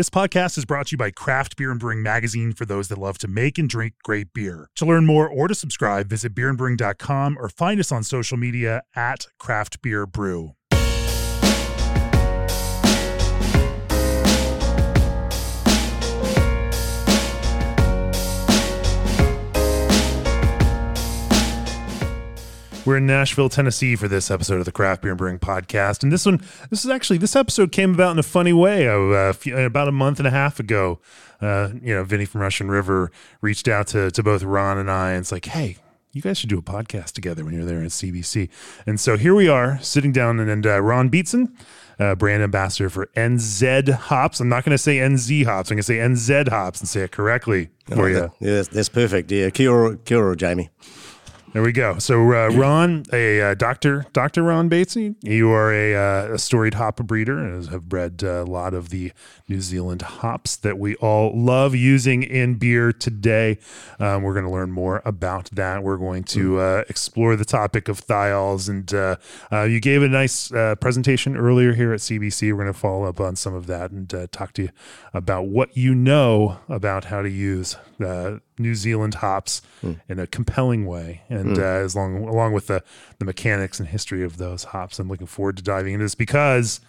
This podcast is brought to you by Craft Beer and Brewing Magazine for those that love to make and drink great beer. To learn more or to subscribe, visit beerandbrewing.com or find us on social media at Craft Beer Brew. We're in Nashville, Tennessee for this episode of the Craft Beer and Brewing Podcast. And this one, this is actually, this episode came about in a funny way. Uh, about a month and a half ago, uh, you know, Vinny from Russian River reached out to, to both Ron and I and it's like, hey, you guys should do a podcast together when you're there at CBC. And so here we are sitting down and, and uh, Ron Beatson, uh, brand ambassador for NZ hops. I'm not going to say NZ hops. I'm going to say NZ hops and say it correctly for oh, you. That, yeah, that's, that's perfect. Yeah. Kia ora, kia ora, Jamie. There we go. So, uh, Ron, a uh, doctor, Doctor Ron Beatson, you are a, uh, a storied hop breeder and have bred uh, a lot of the New Zealand hops that we all love using in beer today. Um, we're going to learn more about that. We're going to mm. uh, explore the topic of thiols, and uh, you gave a nice presentation earlier here at CBC. We're going to follow up on some of that and talk to you about what you know about how to use New Zealand hops mm. in a compelling way, and mm. uh, as long along with the the mechanics and history of those hops, I'm looking forward to diving into this because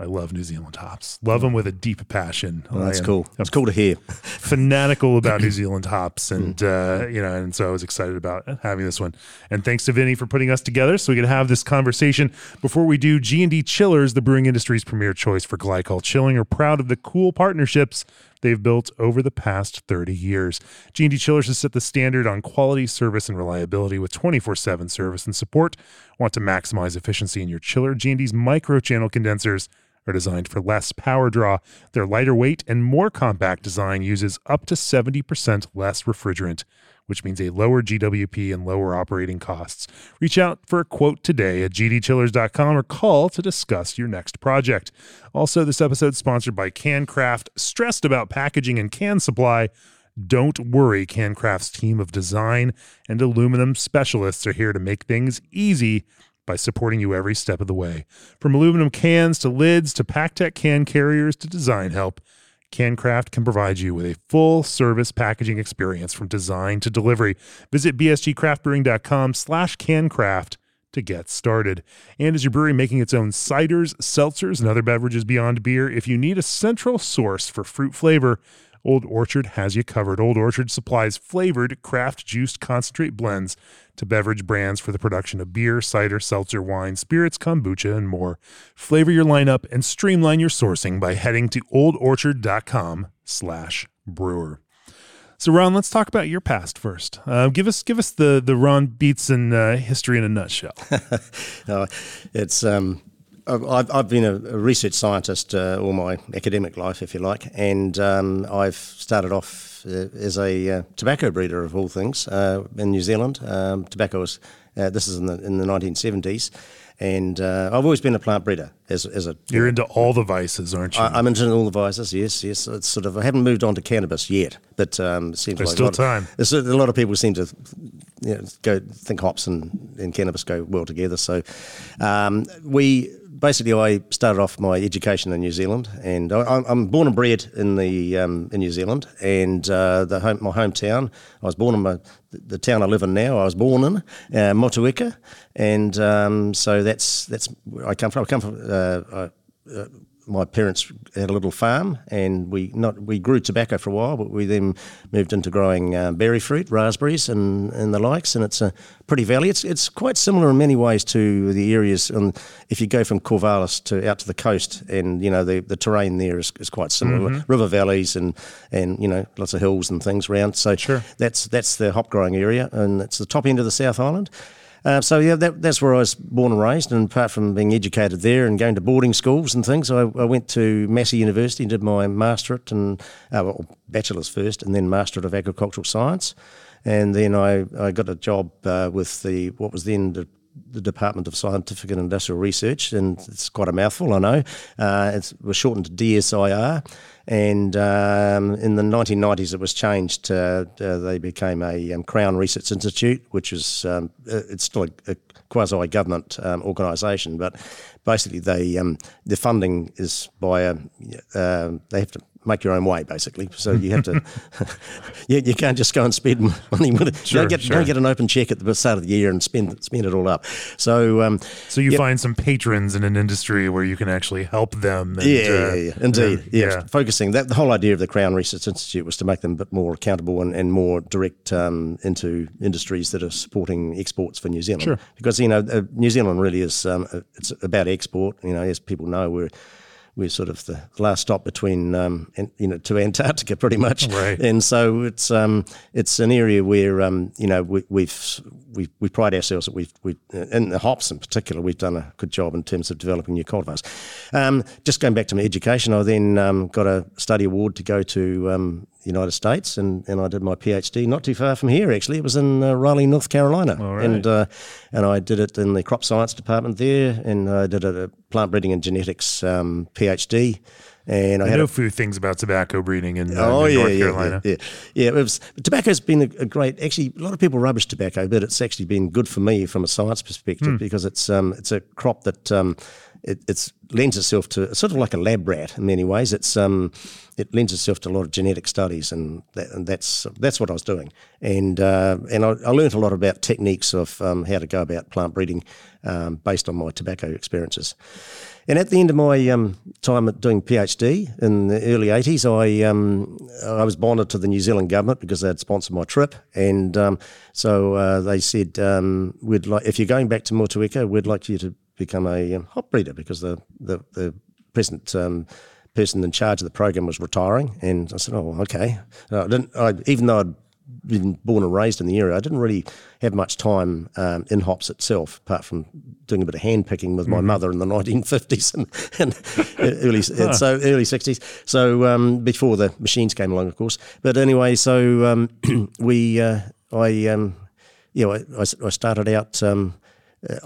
I love New Zealand hops. Love them with a deep passion. Well, that's cool. That's cool to hear. fanatical about New Zealand hops, and mm. uh, you know, and so I was excited about having this one. And thanks to Vinny for putting us together, so we could have this conversation. Before we do, G and D Chillers, the brewing industry's premier choice for glycol chilling, are proud of the cool partnerships they've built over the past 30 years. G&D Chillers has set the standard on quality, service, and reliability with 24-7 service and support. Want to maximize efficiency in your chiller? G&D's micro-channel condensers are designed for less power draw. Their lighter weight and more compact design uses up to 70% less refrigerant, which means a lower GWP and lower operating costs. Reach out for a quote today at gdchillers.com or call to discuss your next project. Also, this episode is sponsored by CanCraft. Stressed about packaging and can supply? Don't worry, CanCraft's team of design and aluminum specialists are here to make things easy by supporting you every step of the way. From aluminum cans to lids to PakTech can carriers to design help, CanCraft can provide you with a full service packaging experience from design to delivery. Visit bsgcraftbrewing.com slash cancraft to get started. And as your brewery making its own ciders, seltzers, and other beverages beyond beer, if you need a central source for fruit flavor, Old Orchard has you covered. Old Orchard supplies flavored craft juiced concentrate blends to beverage brands for the production of beer, cider, seltzer, wine, spirits, kombucha, and more. Flavor your lineup and streamline your sourcing by heading to oldorchard.com slash brewer. So Ron, let's talk about your past first. Uh, give us give us the the Ron Beatson uh, history in a nutshell. uh, it's um, I've, I've been a, research scientist uh, all my academic life, if you like, and um, I've started off uh, as a uh, tobacco breeder of all things uh, in New Zealand. Um, tobacco was uh, this is in the in the 1970s, and uh, I've always been a plant breeder. As, as a you're into all the vices, aren't you? I, am into all the vices. Yes, yes. It's sort of I haven't moved on to cannabis yet, but um, it seems There's like still a lot, time. Of, a lot of people seem to you know, go think hops and, and cannabis go well together. So um, we basically, I started off my education in New Zealand, and I, am born and bred in the um, in New Zealand, and uh, the home, my hometown. I was born in my, the town I live in now. I was born in uh, Motueka, and um, so that's that's where I come from. I come from. Uh, I, uh, my parents had a little farm, and we not we grew tobacco for a while, but we then moved into growing uh, berry fruit, raspberries, and, and the likes. And it's a pretty valley. It's it's quite similar in many ways to the areas. And if you go from Corvallis to out to the coast, and you know the, the terrain there is, is quite similar, mm-hmm. river valleys and and you know lots of hills and things around. So sure. that's that's the hop growing area, and it's the top end of the South Island. Uh, so yeah, that, that's where I was born and raised. And apart from being educated there and going to boarding schools and things, I, I went to Massey University and did my masterate and uh, well, bachelor's first, and then masterate of agricultural science. And then I, I got a job uh, with the what was then the the Department of Scientific and Industrial Research, and it's quite a mouthful, I know. Uh, it was shortened to DSIR, and um, in the 1990s it was changed. Uh, uh, they became a um, Crown Research Institute, which is um, uh, it's still a, a quasi-government um, organisation, but basically they um, the funding is by a, uh, they have to make your own way, basically. So you have to, you, you can't just go and spend money with it. Sure, don't, get, sure. don't get an open check at the start of the year and spend spend it all up. So um, So you Yep. find some patrons in an industry where you can actually help them. And, yeah, uh, yeah, yeah, indeed. and- yeah. focusing that the whole idea of the Crown Research Institute was to make them a bit more accountable and, and more direct um, into industries that are supporting exports for New Zealand. Sure. Because you know uh, New Zealand really is um, uh, it's about export. You know, as people know, we're we're sort of the last stop between um, and, you know to Antarctica, pretty much. Right. And so it's um, it's an area where um, you know we, we've we, we pride ourselves that we've we in the hops in particular we've done a good job in terms of developing new cultivars. Um, just going back to my education, I then um, got a study award to go to um, the United States, and, and I did my PhD not too far from here. Actually, it was in uh, Raleigh, North Carolina, right. and uh, and I did it in the crop science department there, and I did a, plant breeding and genetics um, PhD. And I, I had know a few things about tobacco breeding in, uh, Oh in yeah, North yeah, Carolina. yeah, yeah, yeah. It was tobacco's been a, a great. Actually, a lot of people rubbish tobacco, but it's actually been good for me from a science perspective because it's um, it's a crop that um, it it's lends itself to sort of like a lab rat in many ways. It's um, it lends itself to a lot of genetic studies, and, that, and that's that's what I was doing. And uh, and I, I learned a lot about techniques of um, how to go about plant breeding um, based on my tobacco experiences. And at the end of my um, time at doing PhD in the early 80s, I um, I was bonded to the New Zealand government because they had sponsored my trip, and um, so uh, they said um, we'd like if you're going back to Motueka, we'd like you to become a um, hop breeder because the the, the present um, person in charge of the program was retiring, and I said, oh okay. I didn't I, even though I'd been born and raised in the area, I didn't really have much time um, in hops itself, apart from doing a bit of hand picking with my mother in the 1950s and, and early and so early 60s. So um, before the machines came along, of course. But anyway, so um, we uh, I um, you know I, I started out um,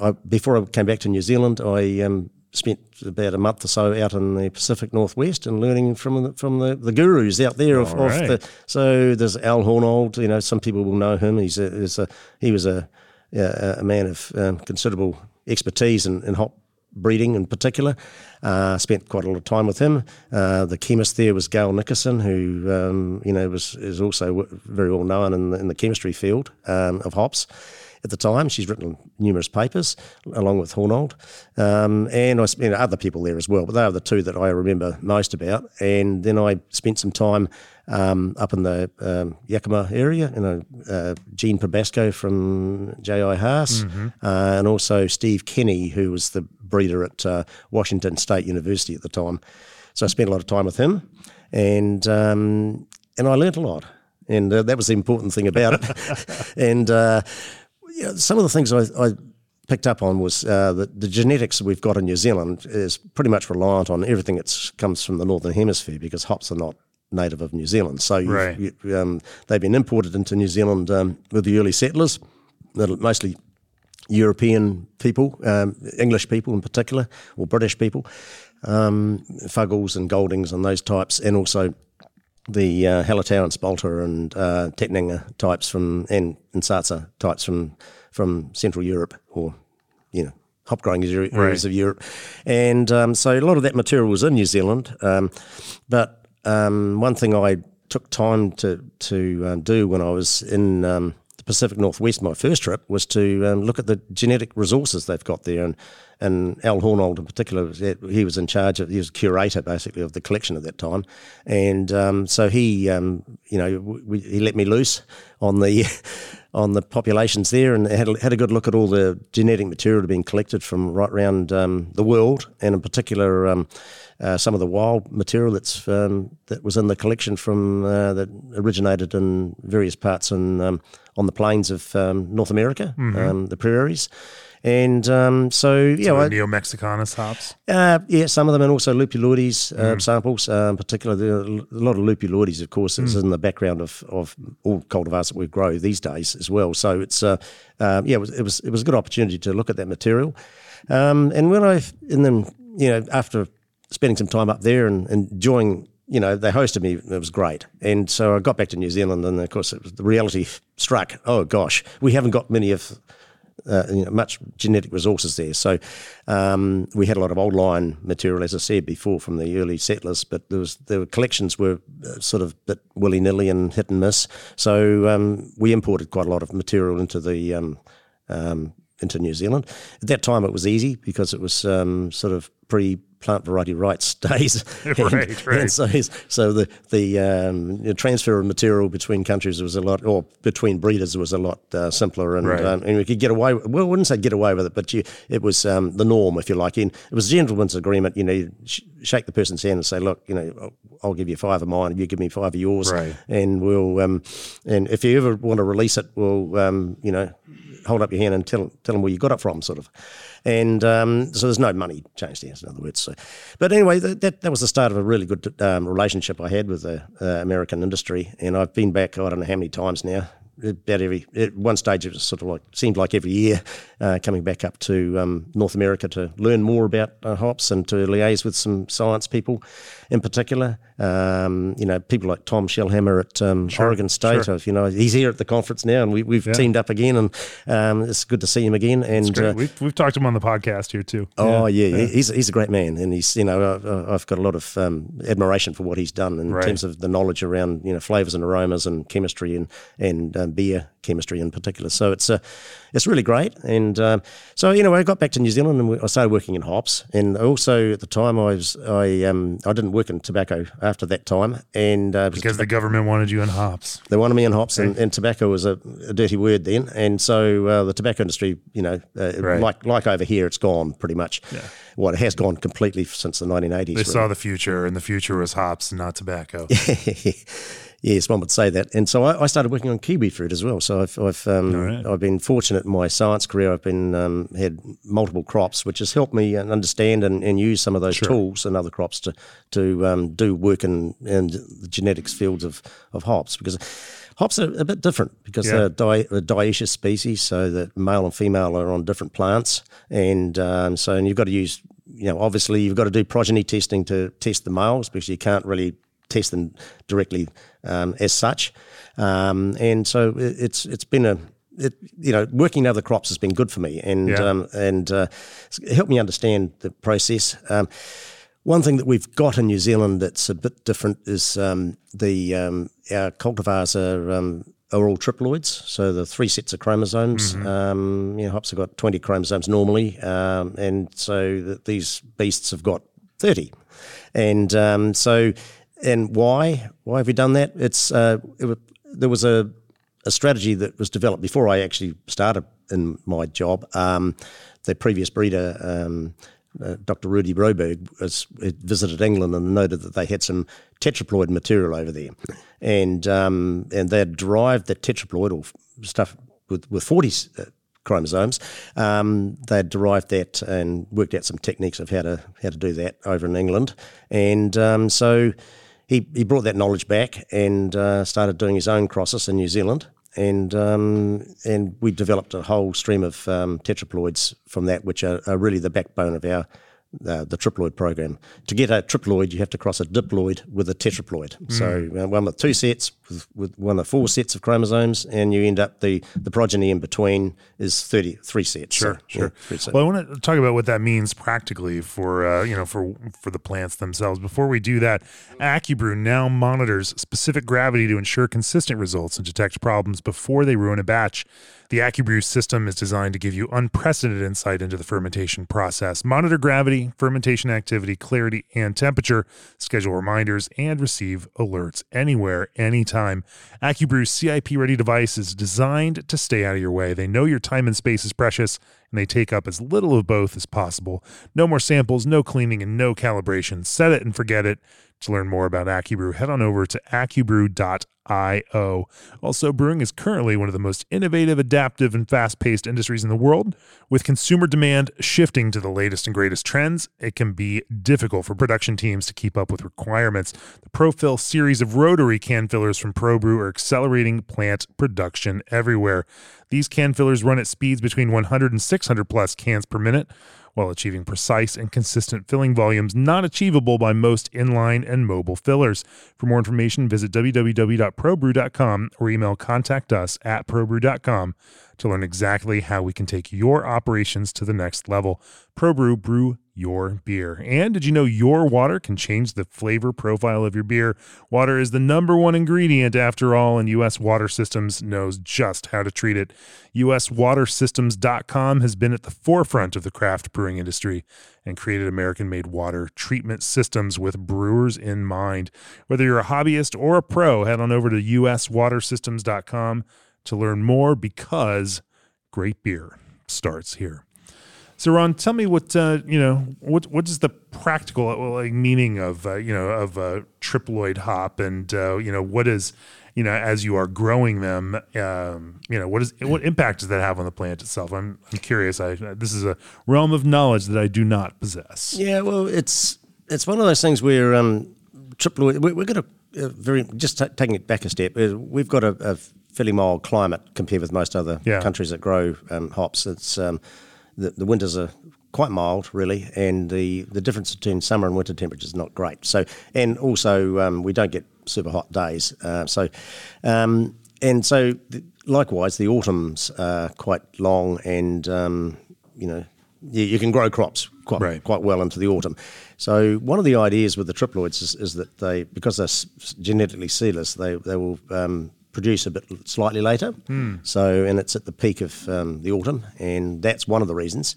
I, before I came back to New Zealand. I um, spent about a month or so out in the Pacific Northwest and learning from the, from the, the gurus out there of, All of the so there's Al Haunold. You know, some people will know him. He's a, is a he was a a, a man of um, considerable expertise in, in hop breeding in particular. Uh, spent quite a lot of time with him. Uh, the chemist there was Gail Nickerson, who um, you know was is also very well known in the, in the chemistry field um, of hops. At the time, she's written numerous papers along with Haunold, um, and I spent other people there as well. But they are the two that I remember most about. And then I spent some time um, up in the um, Yakima area, you know, uh, Gene Probasco from J.I. Haas, uh, and also Steve Kenny, who was the breeder at uh, Washington State University at the time. So I spent a lot of time with him, and um, and I learnt a lot, and uh, that was the important thing about it. and uh, you know, some of the things I, I picked up on was uh, that the genetics we've got in New Zealand is pretty much reliant on everything that comes from the northern hemisphere because hops are not native of New Zealand. So Right. you- um, they've been imported into New Zealand um, with the early settlers, mostly European people, um, English people in particular, or British people, um, Fuggles and Goldings and those types, and also the uh, and Spalter and uh, types from and, and Saaz types from from Central Europe or you know hop growing area- areas of Europe, and um, so a lot of that material was in New Zealand. Um, but um, one thing I took time to to um, do when I was in um, the Pacific Northwest, my first trip was to um, look at the genetic resources they've got there, and and Al Haunold in particular, he was in charge of, he was curator basically of the collection at that time, and um, so he, um, you know, we, he let me loose on the on the populations there, and had a, had a good look at all the genetic material being collected from right around um, the world, and in particular. Um, uh, some of the wild material that's um, that was in the collection from uh, that originated in various parts in, um, on the plains of um, North America, um, the prairies, and um, so yeah, So Neo Mexicanus hops. uh, yeah, some of them, and also lupuloides uh, samples. Uh, in particular, a lot of lupuloides, of course, is in the background of, of all cultivars that we grow these days as well. So it's uh, uh, yeah, it was, it was it was a good opportunity to look at that material. Um, and when I and then you know after spending some time up there and, and enjoying. You know, they hosted me. It was great, and so I got back to New Zealand, and of course, was, the reality struck. Oh gosh, we haven't got many of uh, you know, much genetic resources there. So um, we had a lot of old line material, as I said before, from the early settlers, but there was the collections were uh, sort of bit willy nilly and hit and miss. So um, we imported quite a lot of material into the um, um, into New Zealand. At that time, it was easy because it was um, sort of pre plant variety rights days. and, right, right. And so, so the the, um, the, transfer of material between countries was a lot, or between breeders was a lot uh, simpler, and, right. um, and we could get away. Well, I wouldn't say get away with it, but you, it was um, the norm, if you like. And it was a gentleman's agreement. You know, you sh- shake the person's hand and say, "Look, you know, I'll give you five of mine, you give me five of yours, and we'll. Um, and if you ever want to release it, we'll, um, you know, hold up your hand and tell tell them where you got it from, sort of. And um, so there's no money changed hands, in other words. So, but anyway, that that was the start of a really good um, relationship I had with the uh, American industry, and I've been back I don't know how many times now. About every at one stage, it was sort of like seemed like every year uh, coming back up to um, North America to learn more about uh, hops and to liaise with some science people, in particular. Um, you know, people like Tom Shellhammer at um, sure, Oregon State. Sure. You know, he's here at the conference now, and we, have Yeah. teamed up again, and um, it's good to see him again. And uh, we've, we've talked to him on the podcast here too. Oh yeah, he's he's a great man, and he's you know I've, I've got a lot of um, admiration for what he's done in Right. terms of the knowledge around you know flavors and aromas and chemistry and and um, beer chemistry in particular. So it's uh, it's really great, and um, so you know I got back to New Zealand and we- I started working in hops, and also at the time I was I um I didn't work in tobacco after that time, and uh, because the government wanted you in hops. they wanted me in hops, and, and tobacco was a, a dirty word then. And so uh, the tobacco industry, you know, uh, Right. like like over here, it's gone pretty much. Well, it has gone completely since the 1980s. They really. saw the future, and the future was hops, not tobacco. yes, one would say that. And so I, I started working on kiwi fruit as well. So I've I've, um, right. I've been fortunate in my science career. I've been um, had multiple crops, which has helped me uh, understand and, and use some of those tools and other crops to to um, do work in, in the genetics fields of, of hops because. Hops are a bit different because Yeah. they're di- a dioecious species, so that male and female are on different plants, and um, so and you've got to use, you know, obviously you've got to do progeny testing to test the males because you can't really test them directly um, as such. Um, and so it, it's it's been a it, you know working other crops has been good for me and Yeah. um, and uh, helped me understand the process. Um, one thing that we've got in New Zealand that's a bit different is um, the um, our cultivars are um, are all triploids, so the three sets of chromosomes. Um, you know, hops have got twenty chromosomes normally, um, and so that these beasts have got thirty. And um, so, and why? Why have we done that? It's uh, it was, there was a a strategy that was developed before I actually started in my job. Um, the previous breeder, um, uh, Dr. Rudi Roborgh, was, visited England and noted that they had some tetraploid material over there, and um, and they derived the tetraploid stuff with with forty. Uh, chromosomes. Um, they derived that and worked out some techniques of how to how to do that over in England, and um, so he, he brought that knowledge back and uh, started doing his own crosses in New Zealand. And um, and we developed a whole stream of um, tetraploids from that, which are, are really the backbone of our uh, the triploid program. To get a triploid, you have to cross a diploid with a tetraploid. So uh, one with two sets, with, with one of four sets of chromosomes, and you end up the, the progeny in between is thirty three sets. Sure, So, sure. yeah, sets. Well, I want to talk about what that means practically for uh, you know for for the plants themselves. Before we do that, AccuBrew now monitors specific gravity to ensure consistent results and detect problems before they ruin a batch. The AccuBrew system is designed to give you unprecedented insight into the fermentation process. Monitor gravity, fermentation activity, clarity, and temperature. Schedule reminders and receive alerts anywhere, anytime. AccuBrew's CIP-ready device is designed to stay out of your way. They know your time and space is precious, and they take up as little of both as possible. No more samples, no cleaning, and no calibration. Set it and forget it. To learn more about AccuBrew, head on over to accubrew.io. Also, brewing is currently one of the most innovative, adaptive, and fast paced industries in the world. With consumer demand shifting to the latest and greatest trends, it can be difficult for production teams to keep up with requirements. The ProFill series of rotary can fillers from ProBrew are accelerating plant production everywhere. These can fillers run at speeds between 100 and 600 plus cans per minute while achieving precise and consistent filling volumes not achievable by most inline and mobile fillers. For more information, visit www.probrew.com or email contact us at probrew.com to learn exactly how we can take your operations to the next level. ProBrew, brew brew your beer. And did you know your water can change the flavor profile of your beer? Water is the number one ingredient, after all, and U.S. Water Systems knows just how to treat it. USWaterSystems.com has been at the forefront of the craft brewing industry and created American made water treatment systems with brewers in mind. Whether you're a hobbyist or a pro, head on over to USWaterSystems.com to learn more because great beer starts here. So, Ron, tell me what uh, you know. What what is the practical uh, like meaning of uh, you know of a triploid hop, and uh, you know what is you know as you are growing them, um, you know what is what impact does that have on the plant itself? I'm I'm curious. I this is a realm of knowledge that I do not possess. Yeah, well, it's it's one of those things where um, triploid. We're, we're going to very just t- taking it back a step. uh, We've got a, a fairly mild climate compared with most other Yeah. countries that grow um, hops. It's um, the, the winters are quite mild, really, and the, the difference between summer and winter temperatures is not great. So, and also um, we don't get super hot days. Uh, so, um, and so th- likewise, the autumns are quite long, and um, you know you, you can grow crops quite Right. quite well into the autumn. So one of the ideas with the triploids is, is that they, because they're genetically seedless, they they will um, produce a bit slightly later. So and it's at the peak of um, the autumn, and that's one of the reasons.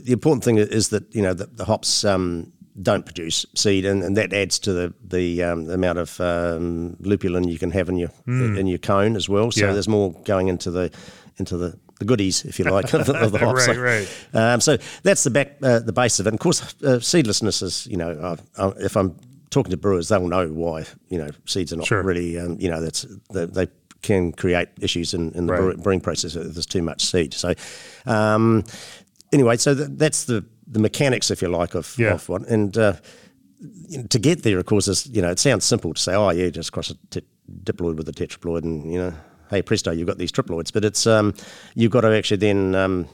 The important thing is that you know the, the hops. Um, don't produce seed, and, and that adds to the the, um, the amount of um, lupulin you can have in your in your cone as well. So Yeah. there's more going into the into the, the goodies, if you like, of the, of the hops. Right, So- right. um, so that's the back, uh, the base of it. And of course, uh, seedlessness is, you know, uh, uh, if I'm talking to brewers, they'll know why, you know, seeds are not Sure. really, um, you know, that's they, they can create issues in, in the Right. brewing process if there's too much seed. So, um, anyway, so th- that's the the mechanics, if you like, of, Yeah. of one. And uh, to get there, of course, is you know, it sounds simple to say, oh yeah, just cross a diploid with a tetraploid, and you know, hey presto, you've got these triploids. But it's um, you've got to actually then. Um,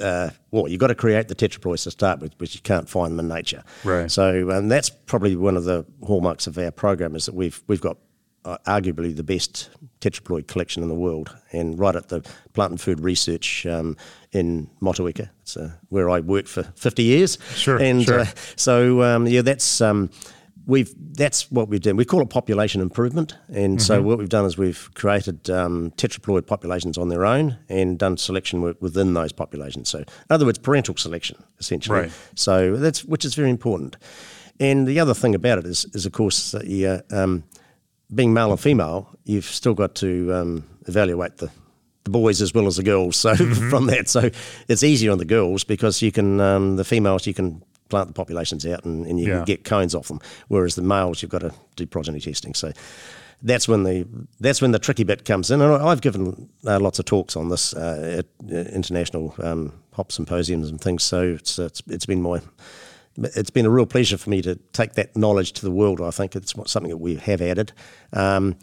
uh, well, you've got to create the tetraploids to start with, which you can't find them in nature. Right. So um, that's probably one of the hallmarks of our program is that we've we've got uh, arguably the best tetraploid collection in the world, and right at the Plant and Food Research um, in Motueka, it's uh, where I worked for fifty years. Sure, And sure. Uh, so um, yeah, that's um, we've that's what we've done. We call it population improvement, and so what we've done is we've created um, tetraploid populations on their own and done selection work within those populations. So in other words, parental selection essentially. Right. So that's which is very important. And the other thing about it is, is of course, that you, uh, um, being male and female, you've still got to um, evaluate the, the boys as well as the girls. So Mm-hmm. from that, so it's easier on the girls because you can um, the females you can plant the populations out and, and you Yeah. can get cones off them, whereas the males you've got to do progeny testing. So that's when the that's when the tricky bit comes in. And I- I've given uh, lots of talks on this uh, at uh, international um, hop symposiums and things. So it's it's, it's been my it's been a real pleasure for me to take that knowledge to the world. I think it's something that we have added. Um,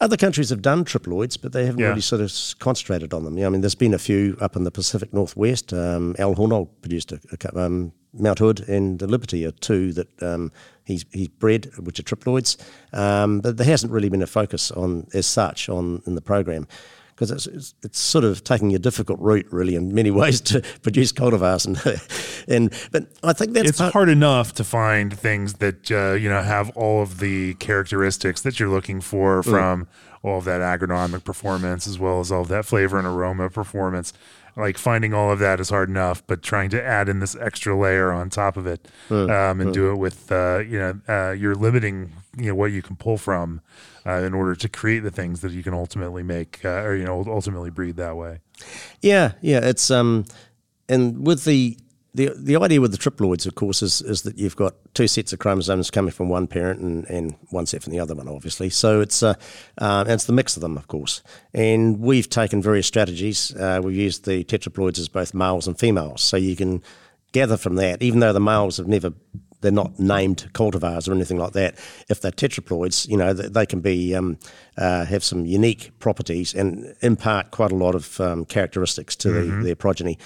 other countries have done triploids, but they haven't Yeah. really sort of concentrated on them. Yeah, I mean, there's been a few up in the Pacific Northwest. Um, Al Haunold produced a, a um, Mount Hood and the Liberty are two that um, he's he's bred, which are triploids. Um, but there hasn't really been a focus on as such on in the program because it's, it's it's sort of taking a difficult route, really, in many ways to produce cultivars and and. But I think that's it's part- hard enough to find things that uh, you know have all of the characteristics that you're looking for Mm. from all of that agronomic performance as well as all of that flavor and aroma performance. Like finding all of that is hard enough, but trying to add in this extra layer on top of it Mm. um, and do it with uh, you know uh, you're limiting you know what you can pull from uh, in order to create the things that you can ultimately make uh, or you know ultimately breed that way. Yeah, yeah, it's um, and with the the the idea with the triploids, of course, is is that you've got two sets of chromosomes coming from one parent and, and one set from the other one, obviously. So it's uh, uh, it's the mix of them, of course. And we've taken various strategies. Uh, we've used the tetraploids as both males and females, so you can gather from that, even though the males have never. They're not named cultivars or anything like that. If they're tetraploids, you know, they, they can be um, uh, have some unique properties and impart quite a lot of um, characteristics to the, their progeny.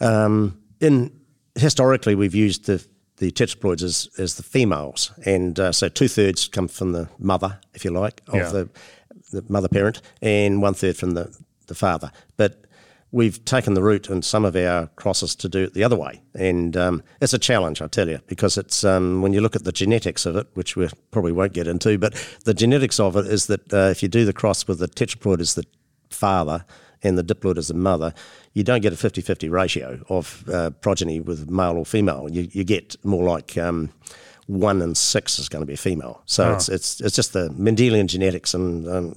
Um, in historically we've used the the tetraploids as, as the females, and uh, so two thirds come from the mother, if you like, of Yeah. the the mother parent, and one third from the the father. But we've taken the route in some of our crosses to do it the other way, and um, it's a challenge, I tell you, because it's um, when you look at the genetics of it, which we probably won't get into, but the genetics of it is that uh, if you do the cross with the tetraploid as the father and the diploid as the mother, you don't get a 50-50 ratio of uh, progeny with male or female. You, you get more like um, one in six is going to be female. So it's, it's it's just the Mendelian genetics, and um,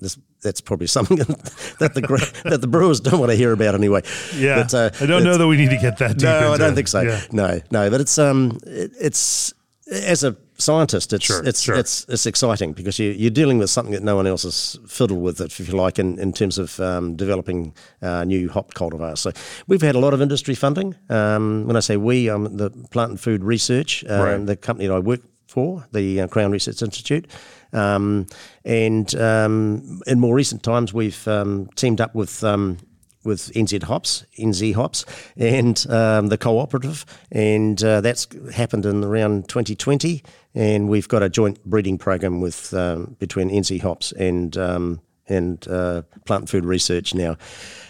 this, that's probably something that the that the Brewers don't want to hear about anyway. Yeah, But, uh, I don't know that we need to get that no, I don't think so. Yeah. No, no, but it's um, it, it's as a scientist, it's Sure, it's sure. it's it's exciting because you, you're dealing with something that no one else has fiddled with, if you like, in, in terms of um, developing uh, new hop cultivars. So we've had a lot of industry funding. Um, when I say we, um, the Plant and Food Research, um, Right. the company that I work for, the uh, Crown Research Institute. Um, and um, in more recent times, we've um, teamed up with um, with NZ Hops, NZ Hops, and um, the cooperative, and uh, that's happened in around 2020. And we've got a joint breeding program with um, between NZ Hops and um, and uh, Plant Food Research now.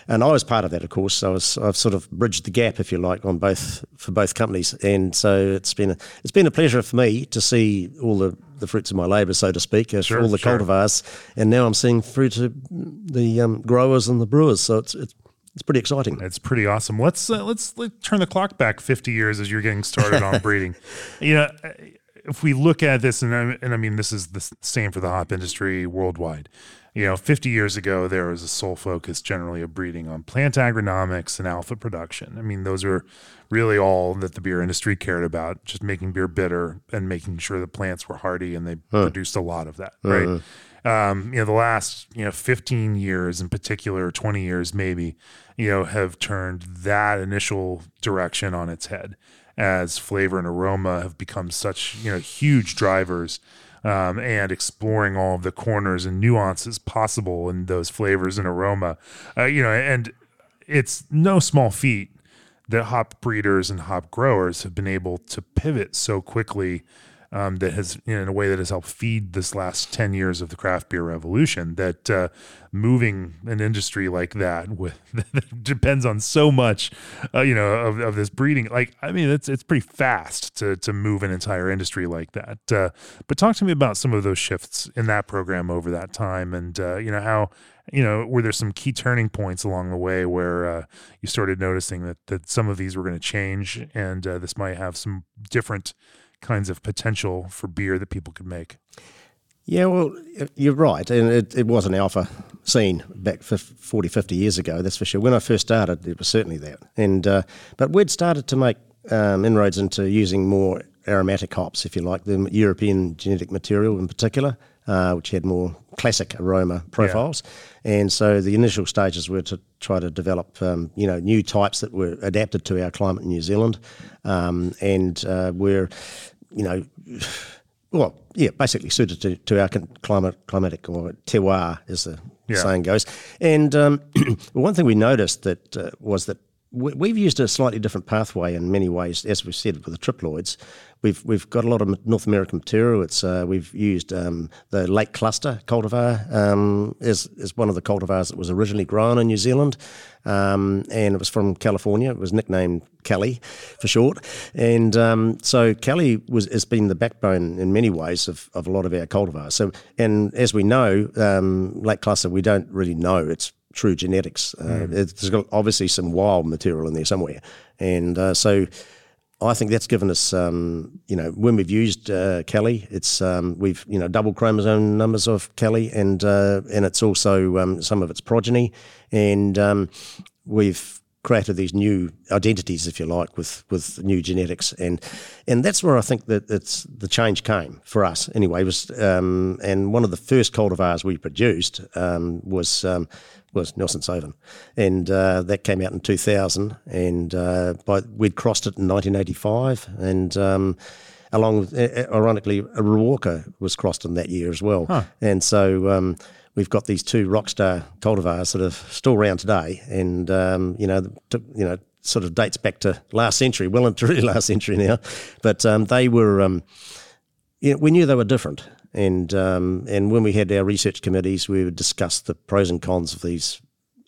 And I was part of that, of course. I was I've sort of bridged the gap, if you like, on both for both companies. And so it's been a, it's been a pleasure for me to see all the, the fruits of my labour, so to speak, Sure, all the sure. cultivars. And now I'm seeing fruit of the um, growers and the brewers. So it's it's it's pretty exciting. It's pretty awesome. Let's uh, let's let turn the clock back 50 years as you're getting started on breeding. You know, if we look at this, and I, and I mean this is the same for the hop industry worldwide. You know, 50 years ago, there was a sole focus generally of breeding on plant agronomics and alpha production. I mean, those are really all that the beer industry cared about, just making beer bitter and making sure the plants were hardy, and they produced a lot of that, right? Um, you know, the last, you know, 15 years in particular, 20 years maybe, you know, have turned that initial direction on its head as flavor and aroma have become such, you know, huge drivers um, and exploring all of the corners and nuances possible in those flavors and aroma, uh, you know, and it's no small feat that hop breeders and hop growers have been able to pivot so quickly um, that has you know, in a way that has helped feed this last 10 years of the craft beer revolution that uh, moving an industry like that with that depends on so much uh, you know of, of this breeding. Like i mean it's it's pretty fast to to move an entire industry like that uh, but talk to me about some of those shifts in that program over that time and uh, you know how you know were there some key turning points along the way where uh, you started noticing that that some of these were going to change and uh, this might have some different kinds of potential for beer that people could make Yeah, well, you're right. And it, it was an alpha scene back fif- 40, 50 years ago, that's for sure. When I first started, it was certainly that. And uh, But we'd started to make um, inroads into using more aromatic hops, if you like, the European genetic material in particular, uh, which had more classic aroma profiles. And so the initial stages were to try to develop, um, you know, new types that were adapted to our climate in New Zealand, um, and uh, were, you know, well, yeah, basically suited to, to our climate, climatic or terroir, as the Yeah. saying goes. And um, one thing we noticed that uh, was that we've used a slightly different pathway in many ways, as we've said with the triploids. We've we've got a lot of North American material. It's uh, we've used um, the Late Cluster cultivar um, as as one of the cultivars that was originally grown in New Zealand, um, and it was from California. It was nicknamed Cali for short, and um, so Cali was has been the backbone in many ways of, of a lot of our cultivars. So, and as we know, um, Late Cluster, we don't really know its true genetics. Uh, There's got obviously some wild material in there somewhere, and uh, so. I think that's given us, um, you know, when we've used uh, Cali, it's um, we've you know double chromosome numbers of Cali, and uh, and it's also um, some of its progeny, and um, we've created these new identities, if you like, with with new genetics, and and that's where I think that it's the change came for us anyway. Was um, and one of the first cultivars we produced um, was. Um, was Nelson Sauvin, and uh, that came out in 2000, and uh, by, we'd crossed it in 1985, and um, along with, uh, ironically, Riwaka was crossed in that year as well, and so um, we've got these two rockstar cultivars that are still around today, and um, you know, you know, sort of dates back to last century, well into really last century now. But um, they were, um, you know, we knew they were different. And um, and when we had our research committees, we would discuss the pros and cons of these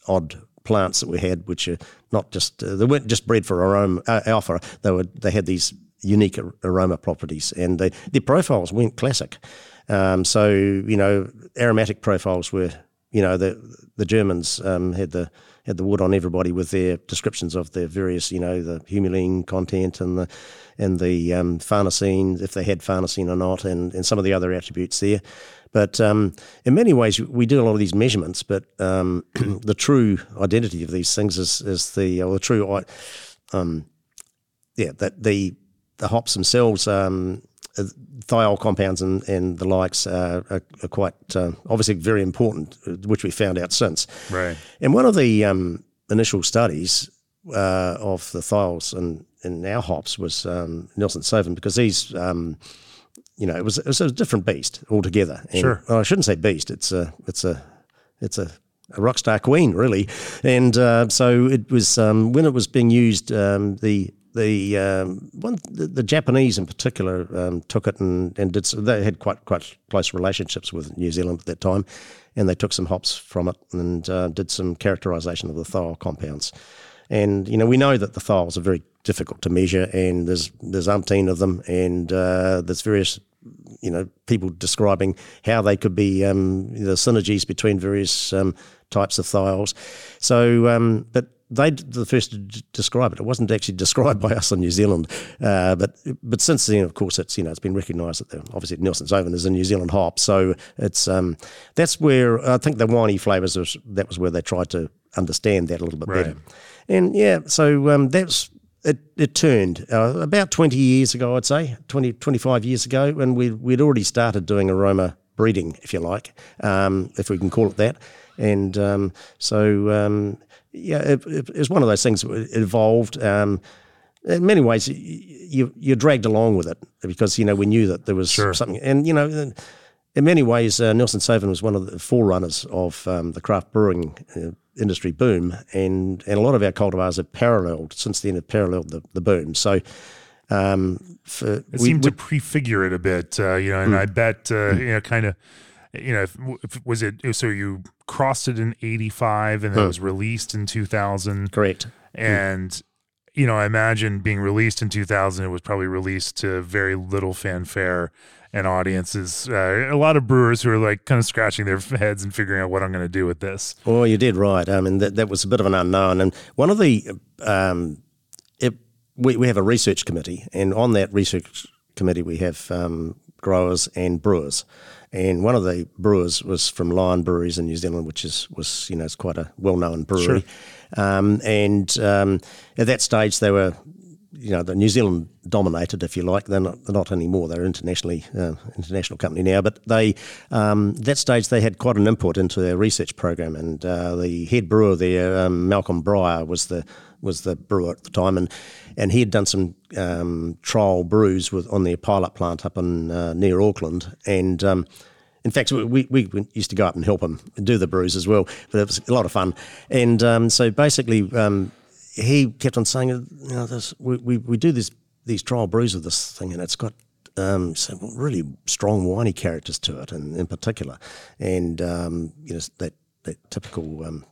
odd plants that we had, which are not just uh, they weren't just bred for aroma uh, alpha. They were they had these unique aroma properties, and they, their profiles weren't classic. Um, so you know, aromatic profiles were you know the the Germans um, had the had the wood on everybody with their descriptions of the various, you know, the humulene content and the and the um, farnesene, if they had farnesene or not, and, and some of the other attributes there. But um, in many ways, we do a lot of these measurements, but um, the true identity of these things is, is the or the true, um, yeah, that the the hops themselves um, thiol compounds and, and the likes are, are, are quite uh, obviously very important, which we found out since. Right. And one of the um, initial studies uh, of the thiols in, in our hops was um, Nelson Sauvin because these, um, you know, it was, it was a different beast altogether. And, sure. Well, I shouldn't say beast. It's a it's a it's a a rock star queen, really. And uh, so it was um, when it was being used, um, the the um, one the, the, Japanese in particular um, took it and, and did they had quite quite close relationships with New Zealand at that time, and they took some hops from it and uh, did some characterization of the thiol compounds. And you know we know that the thiols are very difficult to measure, and there's there's umpteen of them, and uh, there's various you know people describing how they could be um, the synergies between various um, types of thiols. So, um, but they the first to describe it. It wasn't actually described by us in New Zealand, uh, but but since then, of course, it's you know it's been recognised that the, obviously Nelson's Sauvin is a New Zealand hop. So it's um, that's where I think the winey flavours was, that was where they tried to understand that a little bit right. better. And yeah, so um, that's it, it turned uh, about 20 years ago, I'd say, 20, 25 years ago, and we, we'd already started doing aroma breeding, if you like, um, if we can call it that. And um, so um, yeah, it, it, was one of those things that evolved. Um, in many ways, you you're dragged along with it because you know we knew that there was sure. something, and you know, in many ways, uh, Nelson Sauvin was one of the forerunners of um, the craft brewing uh, industry boom, and and a lot of our cultivars have paralleled since then have paralleled the, the boom. So. Um, for, it we, seemed we, to prefigure it a bit, uh, you know, and mm, I bet, uh, mm, you know, kind of you know, if, if, was it so you crossed it in 85 and then huh. it was released in 2000. Correct. And mm. you know, I imagine being released in 2000 it was probably released to very little fanfare and audiences. Uh, a lot of brewers who are like kind of scratching their heads and figuring out what I'm going to do with this. Well, you did right. I mean, that, that was a bit of an unknown. And one of the, um, it, we, we have a research committee, and on that research committee, we have um, growers and brewers and one of the brewers was from Lion Breweries in New Zealand, which is was you know it's quite a well known brewery. Sure. Um, and um, at that stage, they were you know the New Zealand dominated, if you like. They're not, they're not anymore. They're internationally uh, international company now. But they um, at that stage they had quite an input into their research program, and uh, the head brewer there, um, Malcolm Breyer, was the was the brewer at the time, and and he had done some um, trial brews with on their pilot plant up in uh, near Auckland, and um, in fact, we, we used to go up and help him do the brews as well, but it was a lot of fun. And um, so basically, um, he kept on saying, you know, this, we, we, we, do this these trial brews of this thing, and it's got um, some really strong winey characters to it, and in particular, and um, you know that that typical um,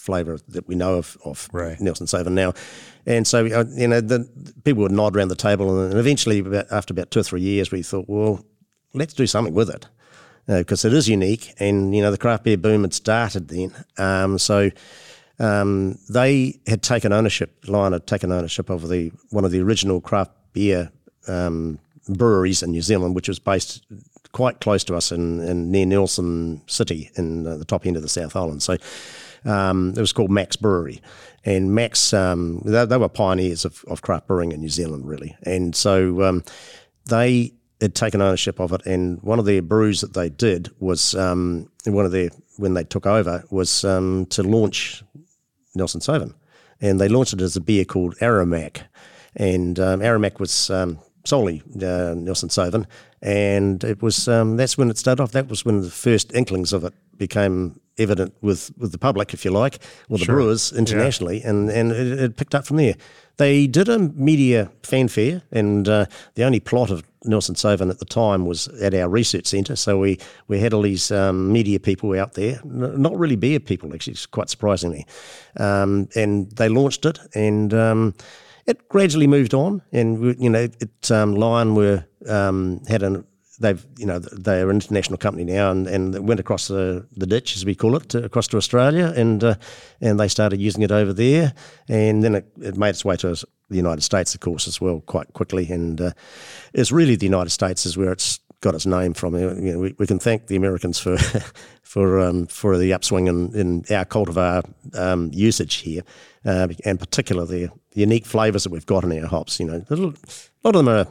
flavour that we know of, of right. Nelson Sauvin now. And so, uh, you know, the, people would nod around the table, and eventually, about, after about two or three years, we thought, well, let's do something with it because uh, it is unique. And, you know, the craft beer boom had started then. Um, so um, they had taken ownership, Lion had taken ownership of the one of the original craft beer um, breweries in New Zealand, which was based quite close to us in, in near Nelson City in uh, the top end of the South Island. So um, it was called Mac's Brewery. And Mac's, um, they, they, were pioneers of, of, craft brewing in New Zealand, really. And so um, they had taken ownership of it. And one of their brews that they did was um, one of their, when they took over, was um, to launch Nelson Sauvin. And they launched it as a beer called Aromac. And um, Aromac was solely uh, Nelson Sauvin, and it was um, that's when it started off. That was when the first inklings of it became evident with, with the public, if you like, or the Sure. brewers internationally, and and it, it picked up from there. They did a media fanfare, and uh, the only plot of Nelson Sauvin at the time was at our research centre. So we, we had all these um, media people out there, not really beer people, actually, quite surprisingly. Um, and they launched it, and um, it gradually moved on. And we- you know, it um, Lion were um, had an they've you know they're an international company now and, and went across the, the ditch as we call it to, across to Australia and uh, and they started using it over there. And then it, it made its way to the United States of course as well quite quickly. And uh, it's really the United States is where it's got its name from. You know, we, we can thank the Americans for for um, for the upswing in, in our cultivar um, usage here uh, and particularly the unique flavours that we've got in our hops. You know a a lot of them are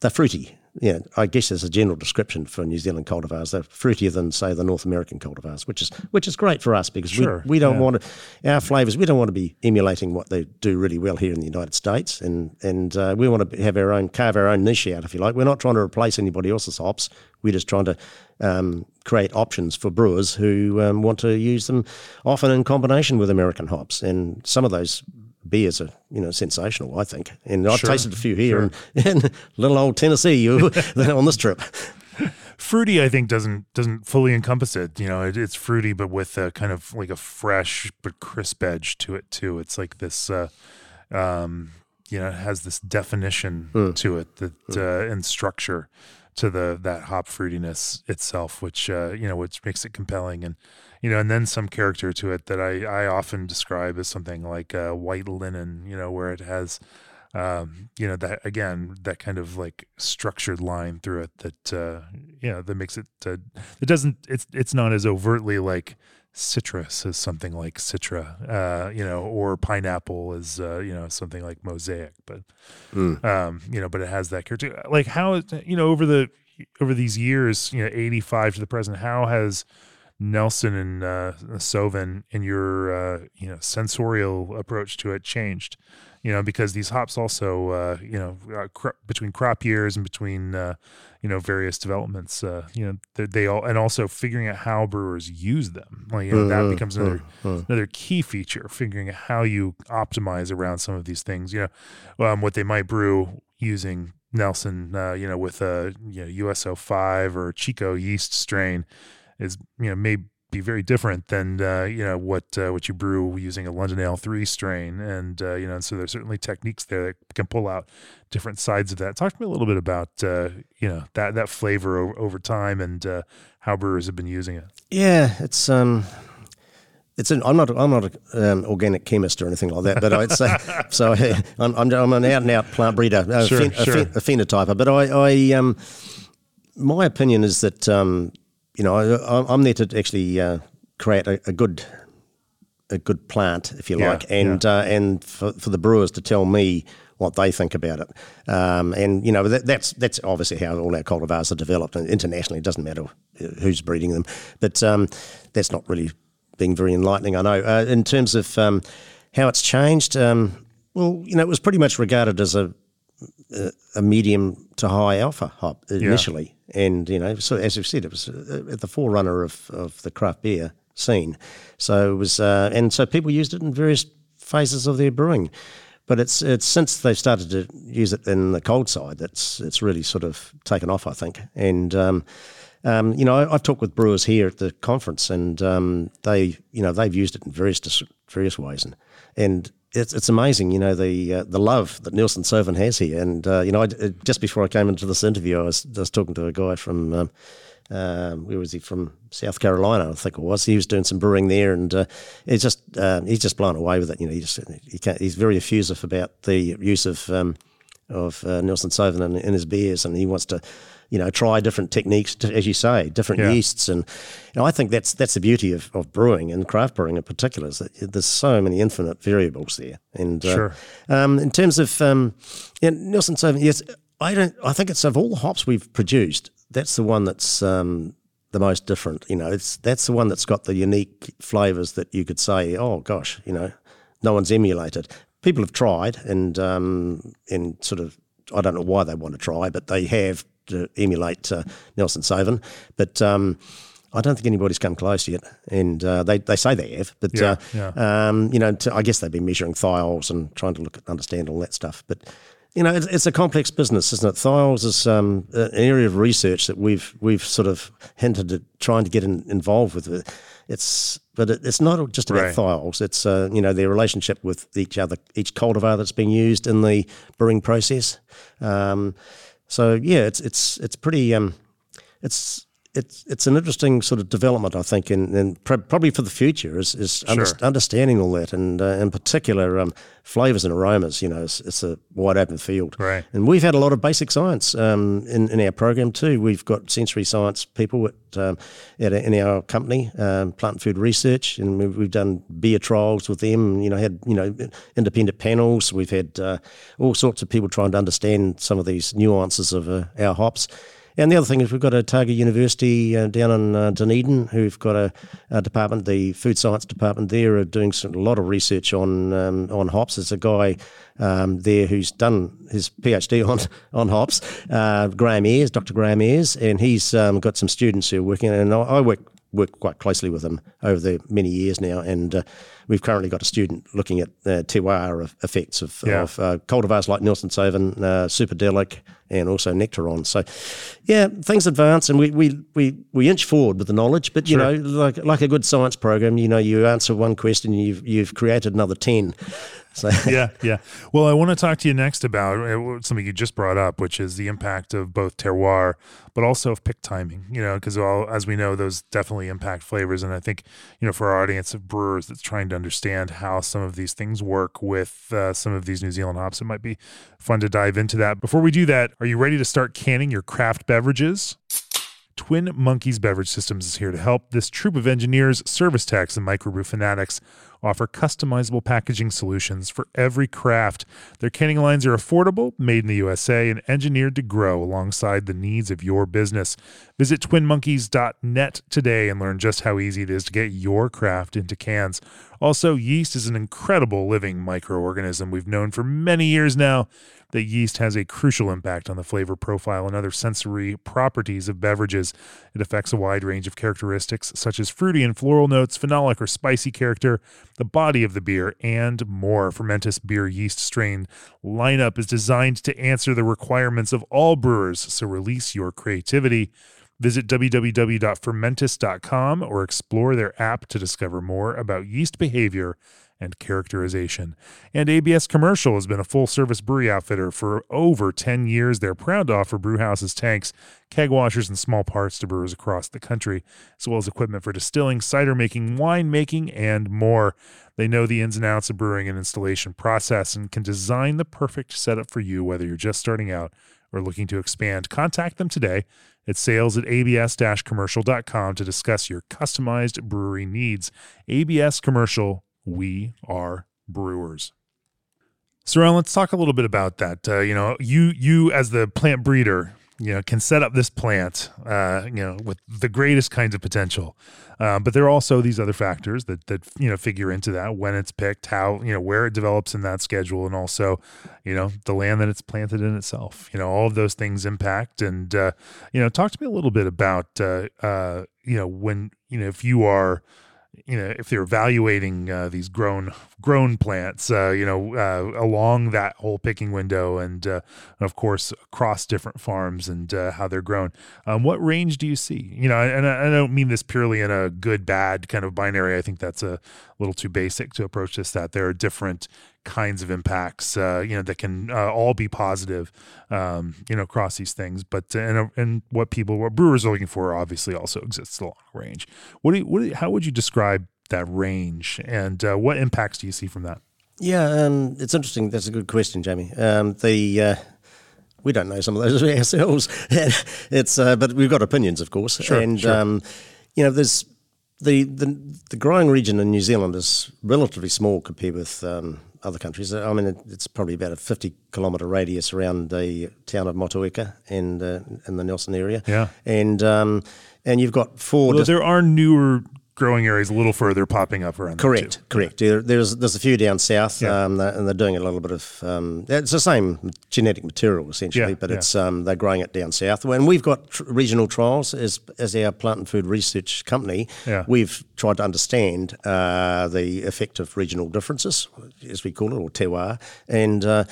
they're fruity. Yeah, I guess as a general description for New Zealand cultivars, they're fruitier than say the North American cultivars, which is which is great for us because Sure, we, we don't yeah. want to our flavours. We don't want to be emulating what they do really well here in the United States, and and uh, we want to have our own carve our own niche out, if you like. We're not trying to replace anybody else's hops. We're just trying to um, create options for brewers who um, want to use them, often in combination with American hops, and some of those beers are you know sensational. I think, and I've Sure, tasted a few here in, in little old Tennessee you on this trip. fruity i think doesn't doesn't fully encompass it. You know it, it's fruity but with a kind of like a fresh but crisp edge to it too. It's like this uh um you know it has this definition to it that uh and structure to the that hop fruitiness itself which uh you know which makes it compelling. And you know and then some character to it that i i often describe as something like uh white linen you know where it has um, you know that again that kind of like structured line through it that uh, you know that makes it uh, it doesn't it's it's not as overtly like citrus as something like citra uh, you know or pineapple as uh, you know something like mosaic but um, you know but it has that character. Like how is you know over the over these years you know 85 to the present how has Nelson and uh, Sauvin and your uh, you know sensorial approach to it changed, you know, because these hops also uh, you know uh, cro- between crop years and between uh, you know various developments, uh, you know they, they all and also figuring out how brewers use them, like you know, that becomes another another key feature, figuring out how you optimize around some of these things, you know, um, what they might brew using Nelson, uh, you know, with a you know USO five or Chico yeast strain is you know may be very different than uh, you know what uh, what you brew using a London Ale three strain, and uh, you know, and so there's certainly techniques there that can pull out different sides of that. Talk to me a little bit about uh, you know that that flavor over, over time and uh, how brewers have been using it. Yeah, it's um, it's an, I'm not I'm not an um, organic chemist or anything like that, but I'd say so. I'm, I'm I'm an out and out plant breeder, a, Sure, phen- a, phen- a phenotyper. But I, I um, my opinion is that um, you know I, I'm there to actually uh, create a, a good a good plant, if you Yeah, like, and uh, and for, for the brewers to tell me what they think about it. Um, and you know that, that's that's obviously how all our cultivars are developed and internationally. It doesn't matter who's breeding them, but um, that's not really being very enlightening. I know. Uh, in terms of um, how it's changed, um, well, you know, it was pretty much regarded as a a medium to high alpha hop initially, and you know, so as we've said, it was uh, at the forerunner of, of the craft beer scene. So it was, uh, and so people used it in various phases of their brewing. But it's it's since they've started to use it in the cold side that's it's really sort of taken off, I think. And um, um, you know, I- I've talked with brewers here at the conference, and um, they you know they've used it in various various ways, and and it's it's amazing, you know, the uh, the love that Nelson Sauvin has here. And uh, you know, I, uh, just before I came into this interview, I was, I was talking to a guy from. Um, um, where was he from? South Carolina, I think it was. He was doing some brewing there, and uh, he's just uh, he's just blown away with it. You know, he just he he's very effusive about the use of um, of uh, Nelson Sauvin in, in his beers, and he wants to, you know, try different techniques, to, as you say, different Yeah. yeasts, and you know, I think that's that's the beauty of, of brewing and craft brewing in particular is that there's so many infinite variables there. And uh, Sure. um, in terms of um, yeah, Nelson Sauvin, yes, I don't. I think it's of all the hops we've produced, that's the one that's um, the most different. You know, it's that's the one that's got the unique flavors that you could say, oh gosh, you know, no one's emulated. People have tried, and um, and sort of, I don't know why they want to try, but they have to emulate uh, Nelson Sauvin. But um, I don't think anybody's come close yet, and uh, they they say they have, but Yeah, uh, yeah. Um, you know, to, I guess they've been measuring thiols and trying to look at understand all that stuff. But you know, it's, it's a complex business, isn't it? Thiols is um, an area of research that we've we've sort of hinted at trying to get in, involved with. It's but it, it's not just about Right. thiols. It's uh, you know their relationship with each other, each cultivar that's being used in the brewing process. Um, so yeah, it's it's it's pretty. Um, it's it's it's an interesting sort of development, I think, and, and pr- probably for the future is is under, understanding all that, and uh, in particular, um, flavors and aromas. You know, it's, it's a wide open field, Right. And we've had a lot of basic science um, in in our program too. We've got sensory science people at, um, at in our company, um, Plant and Food Research, and we've, we've done beer trials with them. You know, had you know independent panels. We've had uh, all sorts of people trying to understand some of these nuances of uh, our hops. And the other thing is we've got a Otago University uh, down in uh, Dunedin who've got a, a department, the food science department there, are doing some, a lot of research on um, on hops. There's a guy um, there who's done his PhD on on hops, uh, Graham Eyres, Dr. Graham Eyres, and he's um, got some students who are working, and I, I work work quite closely with them over the many years now, and uh, we've currently got a student looking at uh, terroir of effects of, Yeah. of uh, cultivars like Nelson Sauvin, uh, Superdelic, and also Nectaron. So, yeah, things advance, and we, we, we, we inch forward with the knowledge. But you Sure. know, like like a good science program, you know, you answer one question, you've you've created another ten. So yeah, yeah. Well, I want to talk to you next about uh, something you just brought up, which is the impact of both terroir, but also of pick timing. You know, because as we know, those definitely impact flavors. And I think you know, for our audience of brewers that's trying to understand how some of these things work with uh, some of these New Zealand hops, it might be fun to dive into that. Before we do that, are you ready to start canning your craft beverages? Twin Monkeys Beverage Systems is here to help. This troop of engineers, service techs, and microbrew fanatics offer customizable packaging solutions for every craft. Their canning lines are affordable, made in the USA, and engineered to grow alongside the needs of your business. Visit twinmonkeys.net today and learn just how easy it is to get your craft into cans. Also, yeast is an incredible living microorganism we've known for many years now that yeast has a crucial impact on the flavor profile and other sensory properties of beverages. It affects a wide range of characteristics such as fruity and floral notes, phenolic or spicy character, the body of the beer, and more. Fermentus beer yeast strain lineup is designed to answer the requirements of all brewers, so release your creativity. Visit www.fermentus.com or explore their app to discover more about yeast behavior and characterization. And ABS Commercial has been a full service brewery outfitter for over 10 years. They're proud to offer brewhouses, tanks, keg washers, and small parts to brewers across the country, as well as equipment for distilling, cider making, wine making, and more. They know the ins and outs of brewing and installation process and can design the perfect setup for you, whether you're just starting out or looking to expand. Contact them today at sales at abs-commercial.com to discuss your customized brewery needs. ABS Commercial, we are brewers. So, let's talk a little bit about that. Uh, you know, you you as the plant breeder, you know, can set up this plant, uh, you know, with the greatest kinds of potential. Um, but there are also these other factors that that you know figure into that when it's picked, how you know where it develops in that schedule, and also, you know, the land that it's planted in itself. You know, all of those things impact. And uh, you know, talk to me a little bit about uh, uh, you know when you know if you are you know if they're evaluating uh, these grown grown plants uh, you know uh, along that whole picking window and uh, of course across different farms and uh, how they're grown um, what range do you see? You know and I don't mean this purely in a good bad kind of binary. I think that's a little too basic to approach this that there are different kinds of impacts uh, you know that can uh, all be positive um, you know across these things but uh, and, and what people what brewers are looking for obviously also exists along range what do you, what do you, how would you describe that range and uh, what impacts do you see from that Yeah, um, it's interesting. That's a good question, Jamie. Um, the uh, we don't know some of those ourselves. it's uh, but we've got opinions, of course. Sure, and sure. Um, you know, there's the, the the growing region in New Zealand is relatively small compared with um, other countries. I mean, it, it's probably about a 50 kilometre radius around the town of Motueka and uh, in the Nelson area. Yeah. and um, and you've got four. well dis- there are newer growing areas a little further popping up around. there, Correct, too. correct. There, there's there's a few down south, Yeah. um, and they're doing a little bit of. Um, it's the same genetic material essentially, Yeah, but yeah. it's um, they're growing it down south. And we've got tr- regional trials as as our plant and food research company. Yeah. We've tried to understand uh, the effect of regional differences, as we call it, or terroir, and. Uh,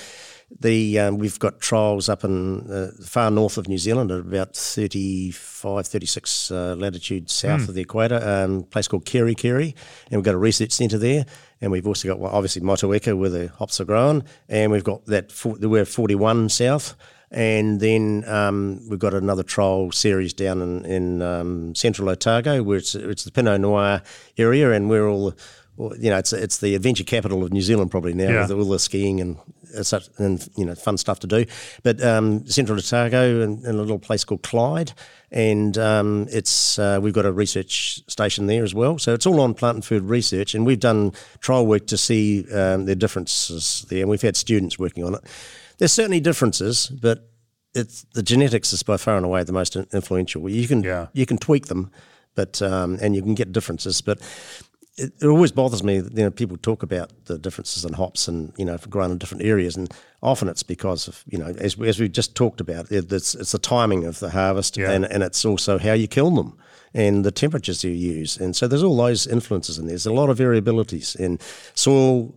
the um, we've got trials up in uh, far north of New Zealand at about 35, 36 uh, latitude south of the equator, um, place called Kerikeri, and we've got a research centre there. And we've also got well, obviously Motueka where the hops are grown, and we've got that for, we're 41 south, and then um, we've got another trial series down in, in um, central Otago where it's it's the Pinot Noir area, and we're all well, you know, it's it's the adventure capital of New Zealand probably now Yeah. with all the skiing and uh, such and you know fun stuff to do. But um, Central Otago and, and a little place called Clyde, and um, it's uh, we've got a research station there as well. So it's all on plant and food research, and we've done trial work to see um, the differences there, and we've had students working on it. There's certainly differences, but it's the genetics is by far and away the most influential. You can Yeah. you can tweak them, but um, and you can get differences, but it, it always bothers me. that, You know, people talk about the differences in hops and you know grown in different areas, and often it's because of you know as as we just talked about, it, it's it's the timing of the harvest, Yeah. and and it's also how you kill them and the temperatures you use, and so there's all those influences in there. There's a lot of variabilities in soil.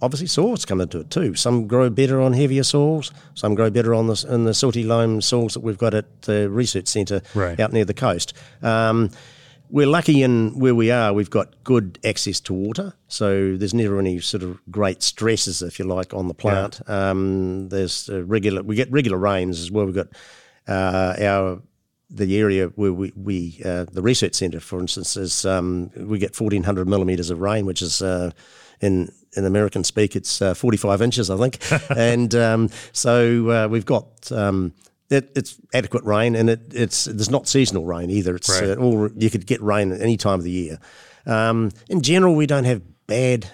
Obviously, soils come into it too. Some grow better on heavier soils. Some grow better on the in the silty loam soils that we've got at the research centre Right. out near the coast. Um, we're lucky in where we are. We've got good access to water, so there's never any sort of great stresses, if you like, on the plant. Um, there's regular. We get regular rains as well. We've got uh, our the area where we, we uh, the research centre, for instance, is um, we get 1400 millimetres of rain, which is uh, in in American speak, it's uh, 45 inches, I think, and um, so uh, we've got. It, it's adequate rain, and it, it's there's not seasonal rain either. It's Right. uh, all you could get rain at any time of the year. Um, in general, we don't have bad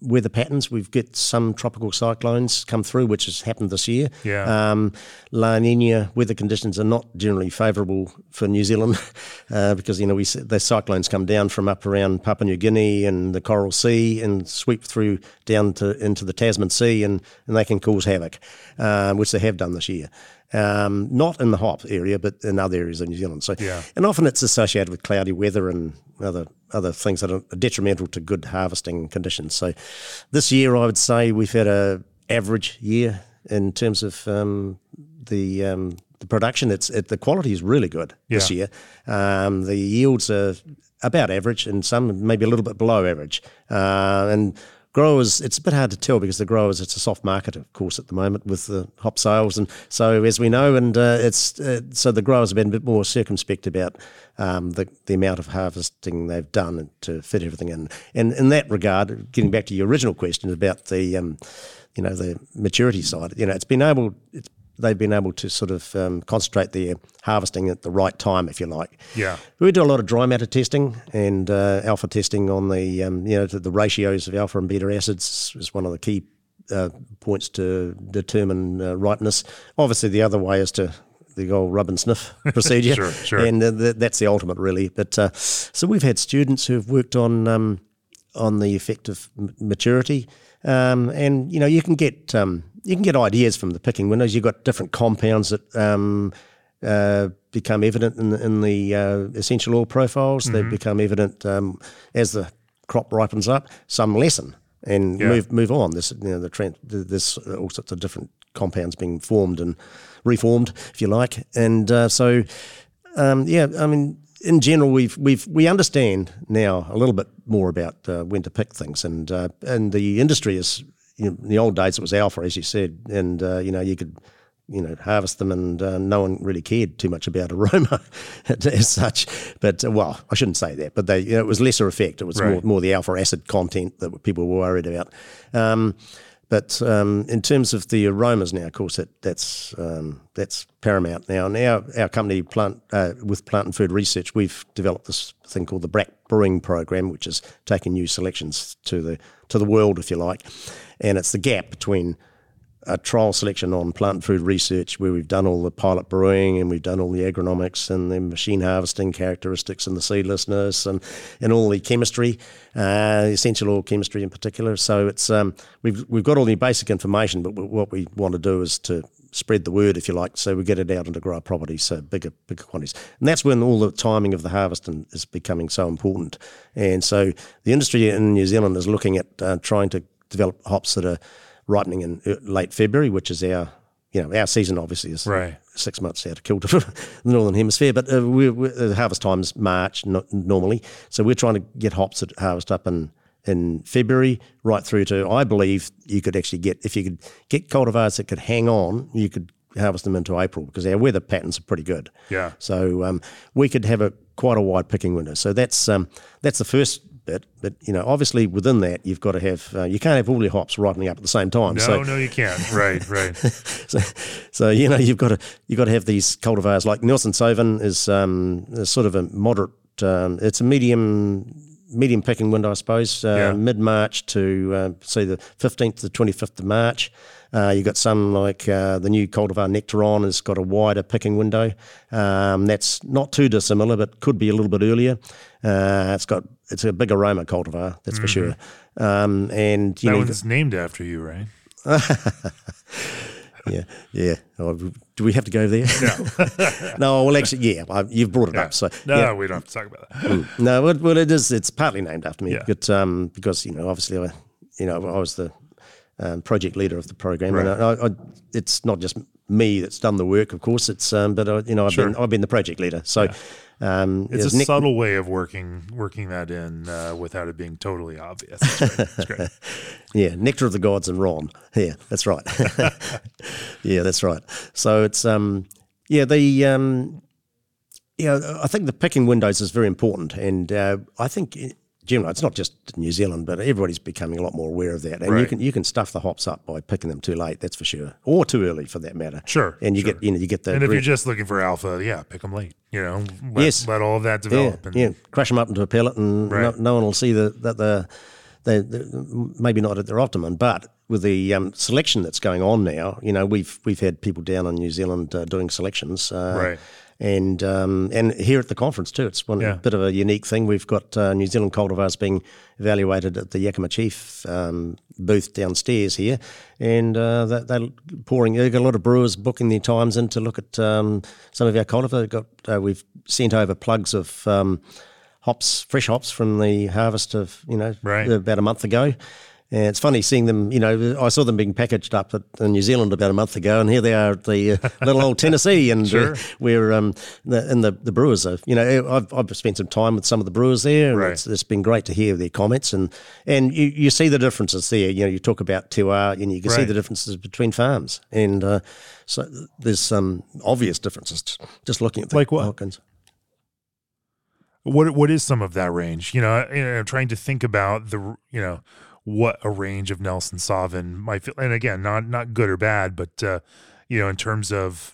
weather patterns. We've got some tropical cyclones come through, which has happened this year. Yeah. Um, La Nina weather conditions are not generally favourable for New Zealand uh, because you know we the cyclones come down from up around Papua New Guinea and the Coral Sea and sweep through down to into the Tasman Sea and, and they can cause havoc, uh, which they have done this year. Um, not in the hop area, but in other areas of New Zealand. So, Yeah. and often it's associated with cloudy weather and other other things that are detrimental to good harvesting conditions. So, this year I would say we've had a average year in terms of um, the um, the production. It's it, the quality is really good this year. Um, the yields are about average, and some maybe a little bit below average. Uh, and growers, it's a bit hard to tell because the growers, it's a soft market, of course, at the moment with the hop sales, and so as we know, and uh, it's uh, so the growers have been a bit more circumspect about um, the the amount of harvesting they've done to fit everything in. And in that regard, getting back to your original question about the um, you know the maturity side, you know, it's been able. It's, They've been able to sort of um, concentrate their harvesting at the right time, if you like. Yeah. We do a lot of dry matter testing and uh, alpha testing on the um, you know the, the ratios of alpha and beta acids is one of the key uh, points to determine uh, ripeness. Obviously, the other way is to the old rub and sniff procedure, Sure, sure. and uh, th- that's the ultimate, really. But uh, so we've had students who have worked on um, on the effect of m- maturity, um, and you know you can get um, you can get ideas from the picking windows. You've got different compounds that um, uh, become evident in the, in the uh, essential oil profiles. They become evident um, as the crop ripens up. Some lessen and Yeah. move move on. There's you know the trend. There's all sorts of different compounds being formed and reformed, if you like. And uh, so, um, yeah, I mean, in general, we've we've we understand now a little bit more about uh, when to pick things, and uh, and the industry is. You know, in the old days, it was alpha, as you said, and uh, you know you could you know, harvest them, and uh, no one really cared too much about aroma as such. But uh, well, I shouldn't say that, but they, you know, it was lesser effect. It was more, more the alpha acid content that people were worried about. Um, but um, in terms of the aromas now, of course, that, that's um, that's paramount now. Now, our company, plant uh, with Plant and Food Research, we've developed this thing called the Brack Brewing Program, which is taking new selections to the to the world, if you like, and it's the gap between a trial selection on plant food research where we've done all the pilot brewing and we've done all the agronomics and the machine harvesting characteristics and the seedlessness and, and all the chemistry, uh, essential oil chemistry in particular. So it's um, we've we've got all the basic information, but what we want to do is to spread the word, if you like, so we get it out into grower properties, so bigger bigger quantities. And that's when all the timing of the harvest is becoming so important. And so the industry in New Zealand is looking at uh, trying to develop hops that are ripening in uh, late February, which is our you know our season obviously is right. six months out of kilter for the northern hemisphere, but uh, we're, we're, the harvest time's March no, normally, so we're trying to get hops that harvest up in in February right through to I believe you could actually get if you could get cultivars that could hang on, you could harvest them into April because our weather patterns are pretty good. Yeah. So um, we could have a quite a wide picking window. So that's um, that's the first bit. But you know, obviously within that, you've got to have uh, you can't have all your hops ripening up at the same time. No, so, no, you can't. Right, right. so, so you know, you've got to you've got to have these cultivars like Nelson Sauvin is, um, is sort of a moderate. Um, it's a medium medium picking window, I suppose, uh, yeah. mid March to uh, say the 15th to the 25th of March. Uh, you've got some like uh, the new cultivar Nectaron has got a wider picking window. Um, that's not too dissimilar, but could be a little bit earlier. Uh, it's got it's a big aroma cultivar, that's mm-hmm. for sure. Um, and you that know, one's named after you, right? yeah, yeah. Oh, do we have to go there? No. no, well, actually, yeah. I, you've brought it yeah. up, so no, yeah. we don't have to talk about that. Mm. no, well, well, it is. It's partly named after me, yeah. but um, because you know, obviously, I, you know, I was the um, project leader of the program, right. and I, I, it's not just me that's done the work, of course. It's um, but I, you know, I've sure. been I've been the project leader, so. Yeah. Um, it's a subtle way of working working that in uh, without it being totally obvious. That's, right. that's great. yeah, nectar of the gods and Ron. Yeah, that's right. yeah, that's right. So it's um, yeah the um, yeah I think the picking windows is very important, and uh, I think generally, it's not just New Zealand, but everybody's becoming a lot more aware of that. And right. you can you can stuff the hops up by picking them too late, that's for sure, or too early for that matter. Sure. And you sure. get you know you get the and if you're just looking for alpha, yeah, pick them late. You know, let, yes, let all of that develop. Yeah, and, yeah. crush them up into a pellet, and right. no, no, one will see the, that the. They, maybe not at their optimum, but with the um, selection that's going on now, you know, we've we've had people down in New Zealand uh, doing selections, uh, right? And um, and here at the conference too. It's one yeah. bit of a unique thing. We've got uh, New Zealand cultivars being evaluated at the Yakima Chief um, booth downstairs here, and uh, they're pouring. They've got a lot of brewers booking their times in to look at um, some of our cultivars. Got uh, we've sent over plugs of um, hops, fresh hops from the harvest of you know right. about a month ago. And it's funny seeing them, you know, I saw them being packaged up at, in New Zealand about a month ago, and here they are at the uh, little old Tennessee, and sure. uh, we're um, the, and the the brewers are, you know, I've, I've spent some time with some of the brewers there, and right. it's, it's been great to hear their comments, and and you, you see the differences there. You know, you talk about Tiwa, and you can right. see the differences between farms, and uh, so there's some obvious differences just looking at the like what? Hawkins. What what is some of that range? You know, you know, trying to think about the you know what a range of Nelson Sauvin might feel. And again, not not good or bad, but uh, you know, in terms of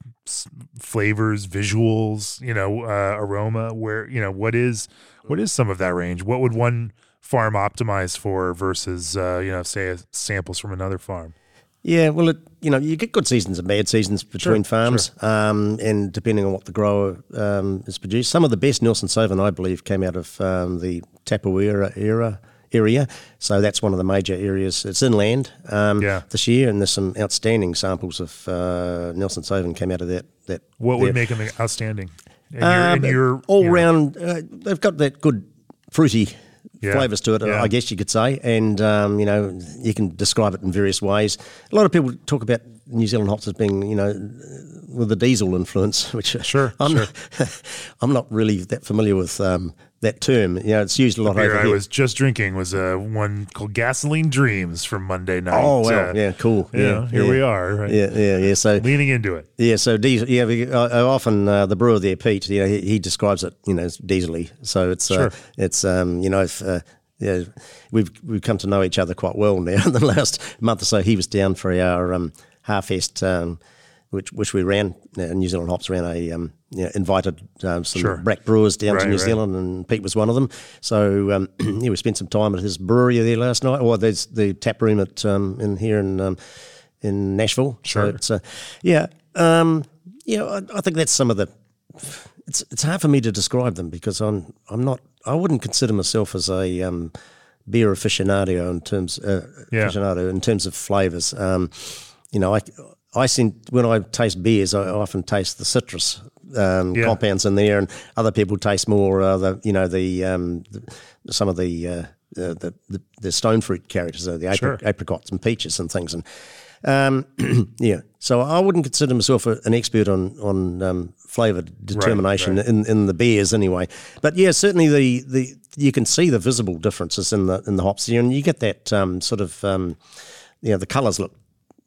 flavors, visuals, you know, uh, aroma, where you know what is what is some of that range? What would one farm optimize for versus uh, you know, say samples from another farm? Yeah, well, it, you know, you get good seasons and bad seasons between sure, farms, sure. Um, and depending on what the grower um, has produced. Some of the best Nelson Sauvin, I believe, came out of um, the Tapawera era area. So that's one of the major areas. It's inland um, yeah. this year, and there's some outstanding samples of uh, Nelson Sauvin came out of that. That what there. would make them outstanding? In um, your, in your all you know, round, uh, they've got that good fruity Yeah. flavors to it, Yeah. I guess you could say. And, um, you know, you can describe it in various ways. A lot of people talk about New Zealand hops as being, you know, with the diesel influence, which Sure, I'm, sure. Not, I'm not really that familiar with um, that term. You know, it's used a lot beer over I was just drinking was uh, one called Gasoline Dreams from Monday night. oh, wow. Uh, yeah, cool. you Yeah, here yeah. we are, right? Yeah, yeah, yeah. So leaning into it. Yeah, so diesel. Yeah, often uh, the brewer there, Pete. You know, he, he describes it, you know, as diesely. So it's uh, Sure. it's um, you know, if, uh, yeah, we've we've come to know each other quite well now. In the last month or so, he was down for our um, Harfest, um, which which we ran. Uh, New Zealand Hops ran a um, you know, invited um, some Sure. brack brewers down Right, to New right. Zealand, and Pete was one of them. So um, yeah, we spent some time at his brewery there last night, or there's the tap room at um, in here in. Um, in Nashville. Sure. So it's a, yeah, um, yeah. I, I think that's some of the. It's it's hard for me to describe them because I'm I'm not. I wouldn't consider myself as a um, beer aficionado in terms uh, Yeah. aficionado in terms of flavors. Um, you know, I I when I taste beers, I often taste the citrus um, Yeah. compounds in there, and other people taste more uh, the you know the, um, the some of the, uh, the the the stone fruit characters, the apri- Sure. apricots and peaches and things, and um, yeah. So I wouldn't consider myself a, an expert on on um, flavour determination right. in in the beers anyway. But yeah, certainly the, the you can see the visible differences in the in the hops here, and you get that um, sort of um, you know the colours look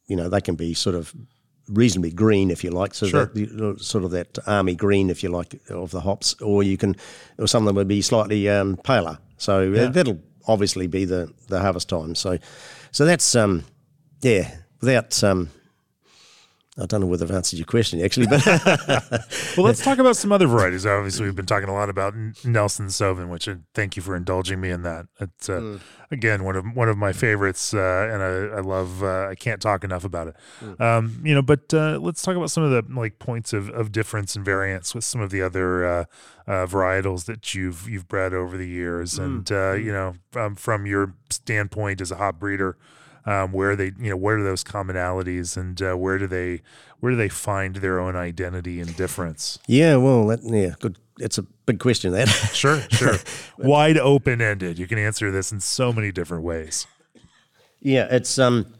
you know they can be sort of reasonably green if you like, so Sure. that, sort of that army green if you like of the hops, or you can or some of them would be slightly um, paler. So uh, that'll obviously be the the harvest time. So so that's um yeah without um. I don't know whether I've answered your question actually, but Well, let's talk about some other varieties. Obviously, we've been talking a lot about Nelson Sauvin, which uh, thank you for indulging me in that. It's uh, Mm. again one of one of my favorites, uh, and I, I love. Uh, I can't talk enough about it. Mm. Um, you know, but uh, let's talk about some of the like points of, of difference and variance with some of the other uh, uh, varietals that you've you've bred over the years, Mm. and uh, you know, um, from your standpoint as a hop breeder. Um, where they, you know, where are those commonalities, and uh, where do they, where do they find their own identity and difference? yeah, well, that, yeah, good. It's a big question that. Sure, sure. Wide open ended. You can answer this in so many different ways. Yeah, it's um,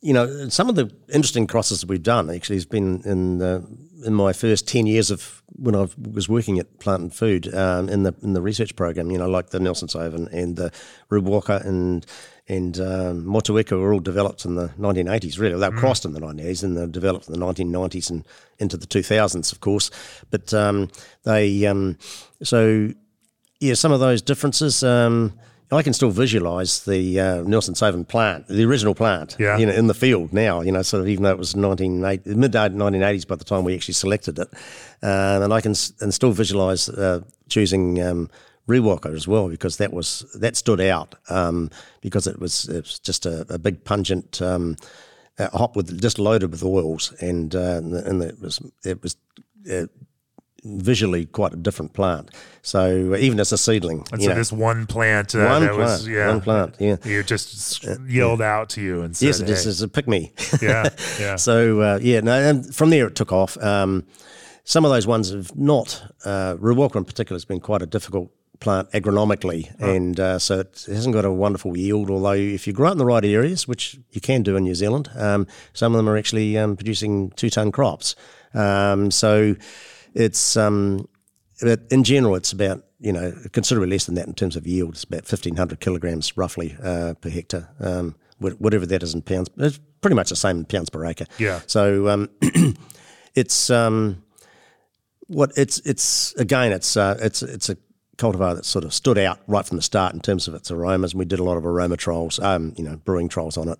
you know, some of the interesting crosses that we've done actually has been in the, in my first ten years of when I was working at Plant and Food um, in the in the research program. You know, like the Nelson Sauvin and the Riwaka and and um, Motueka were all developed in the 1980s. Really, they were crossed in the 1980s and they were developed in the 1990s and into the 2000s, of course. But um, they um, so yeah, some of those differences. Um, I can still visualise the uh, Nelson Sauvin plant, the original plant, Yeah. you know, in the field now. You know, sort of even though it was 1980, mid 1980s by the time we actually selected it, uh, and I can and still visualise uh, choosing um, Riwaka as well because that was that stood out um, because it was it was just a, a big pungent. Um, hop with just loaded with oils, and uh, and, the, and it was it was uh, visually quite a different plant. So even as a seedling, And so know, this one plant uh, One that was plant, yeah, one plant, yeah. you just s- yelled out to you and said, yes, it is. "Hey." It's a pick me. yeah, yeah, so uh, yeah, no, and from there it took off. Um, some of those ones have not. Uh, Riwaka in particular has been quite a difficult plant agronomically, and uh, so it hasn't got a wonderful yield. Although if you grow it in the right areas, which you can do in New Zealand, um, some of them are actually um, producing two ton crops. Um, so it's um, but in general, it's about you know considerably less than that in terms of yield. It's about fifteen hundred kilograms roughly uh, per hectare, um, whatever that is in pounds. It's pretty much the same in pounds per acre. Yeah. So um, it's um, what it's it's again it's uh, it's it's a cultivar that sort of stood out right from the start in terms of its aromas, and we did a lot of aroma trials, um, you know, brewing trials on it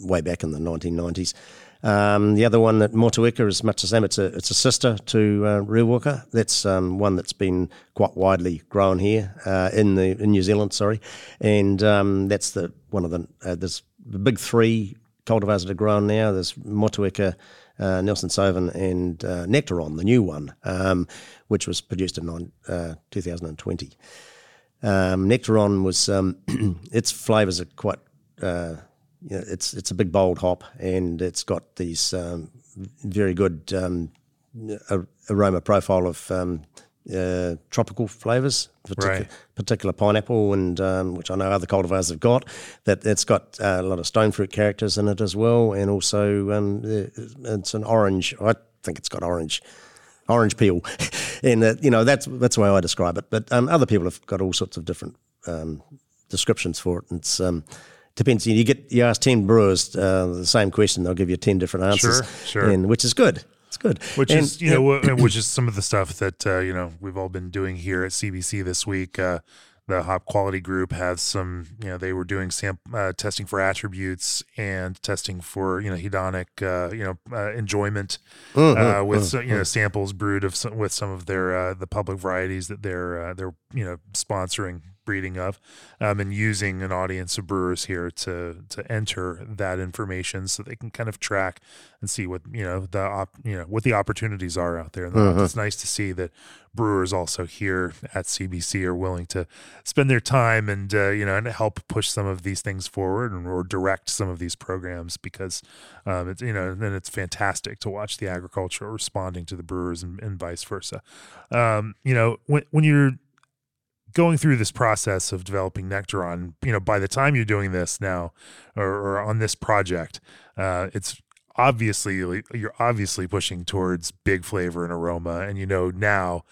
way back in the 1990s. Um, the other one that Motueka is much the same. It's a it's a sister to uh. That's um, one that's been quite widely grown here uh, in the in New Zealand. Sorry, and um, that's the one of the uh, there's the big three cultivars that are grown now. There's Motueka, uh, Nelson Sauvin, and uh, Nectaron, the new one, um, which was produced in uh, 2020. Um, Nectaron was um, its flavors are quite. You know, it's it's a big bold hop, and it's got these um, very good um, aroma profile of um, uh, tropical flavors, particular, Right. particular pineapple, and um, which I know other cultivars have got. That it's got uh, a lot of stone fruit characters in it as well, and also um, it's an orange. I think it's got orange orange peel, and uh, you know that's that's the way I describe it. But um, other people have got all sorts of different um, descriptions for it. And it's um, depends. You get you ask ten brewers uh, the same question, they'll give you ten different answers. Sure, sure. and which is good. It's good. which And, is you know which is some of the stuff that uh, you know we've all been doing here at CBC this week. Uh, the Hop Quality Group has some, you know, they were doing sam- uh, testing for attributes and testing for, you know, hedonic, uh, you know, uh, enjoyment uh, with, so- you know, samples brewed of some, with some of their uh, the public varieties that they're uh, they're you know sponsoring breeding of, um, and using an audience of brewers here to to enter that information so they can kind of track and see what you know the op, you know what the opportunities are out there. And Mhm. it's nice to see that brewers also here at CBC are willing to spend their time and uh, you know and help push some of these things forward and or direct some of these programs because um, it's you know then it's fantastic to watch the agriculture responding to the brewers and, and vice versa. Um, you know when when you're going through this process of developing Nectaron, you know by the time you're doing this now or, or on this project, uh, it's obviously you're obviously pushing towards big flavor and aroma and you know now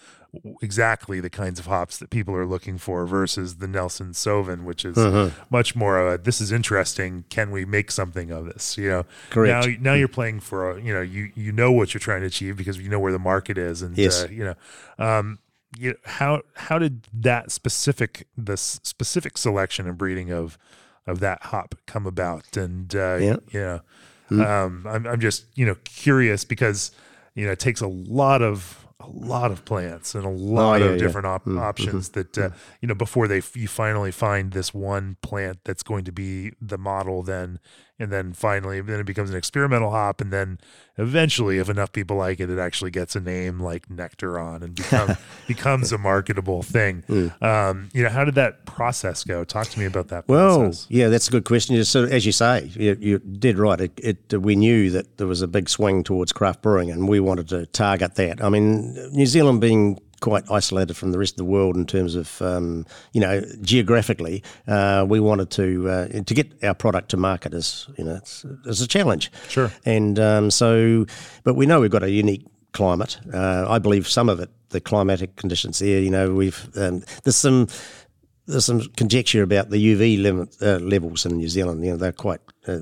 exactly the kinds of hops that people are looking for versus the Nelson Sauvin which is Mhm. much more of a this is interesting can we make something of this you know Correct. now now you're playing for a, you know you you know what you're trying to achieve because you know where the market is and Yes. uh, you know um you how how did that specific this specific selection and breeding of of that hop come about and uh Yeah. you know um I'm, I'm just you know curious because you know it takes a lot of a lot of plants and a lot Oh, yeah, of yeah. different op- Mm, options that uh, you know before they you finally find this one plant that's going to be the model then and then finally then it becomes an experimental hop and then eventually if enough people like it it actually gets a name like nectaron and become, becomes a marketable thing um, you know how did that process go talk to me about that Well, process yeah, that's a good question. So, as you say, you, you did right. It, it, we knew that there was a big swing towards craft brewing, and we wanted to target that. I mean, New Zealand being quite isolated from the rest of the world in terms of, um, you know, geographically, uh, we wanted to uh, to get our product to market as you know, it's, it's a challenge. Sure. And um, so, but we know we've got a unique climate. Uh, I believe some of it, the climatic conditions there. You know, we've um, there's some there's some conjecture about the UV limit, uh, levels in New Zealand. You know, they're quite uh,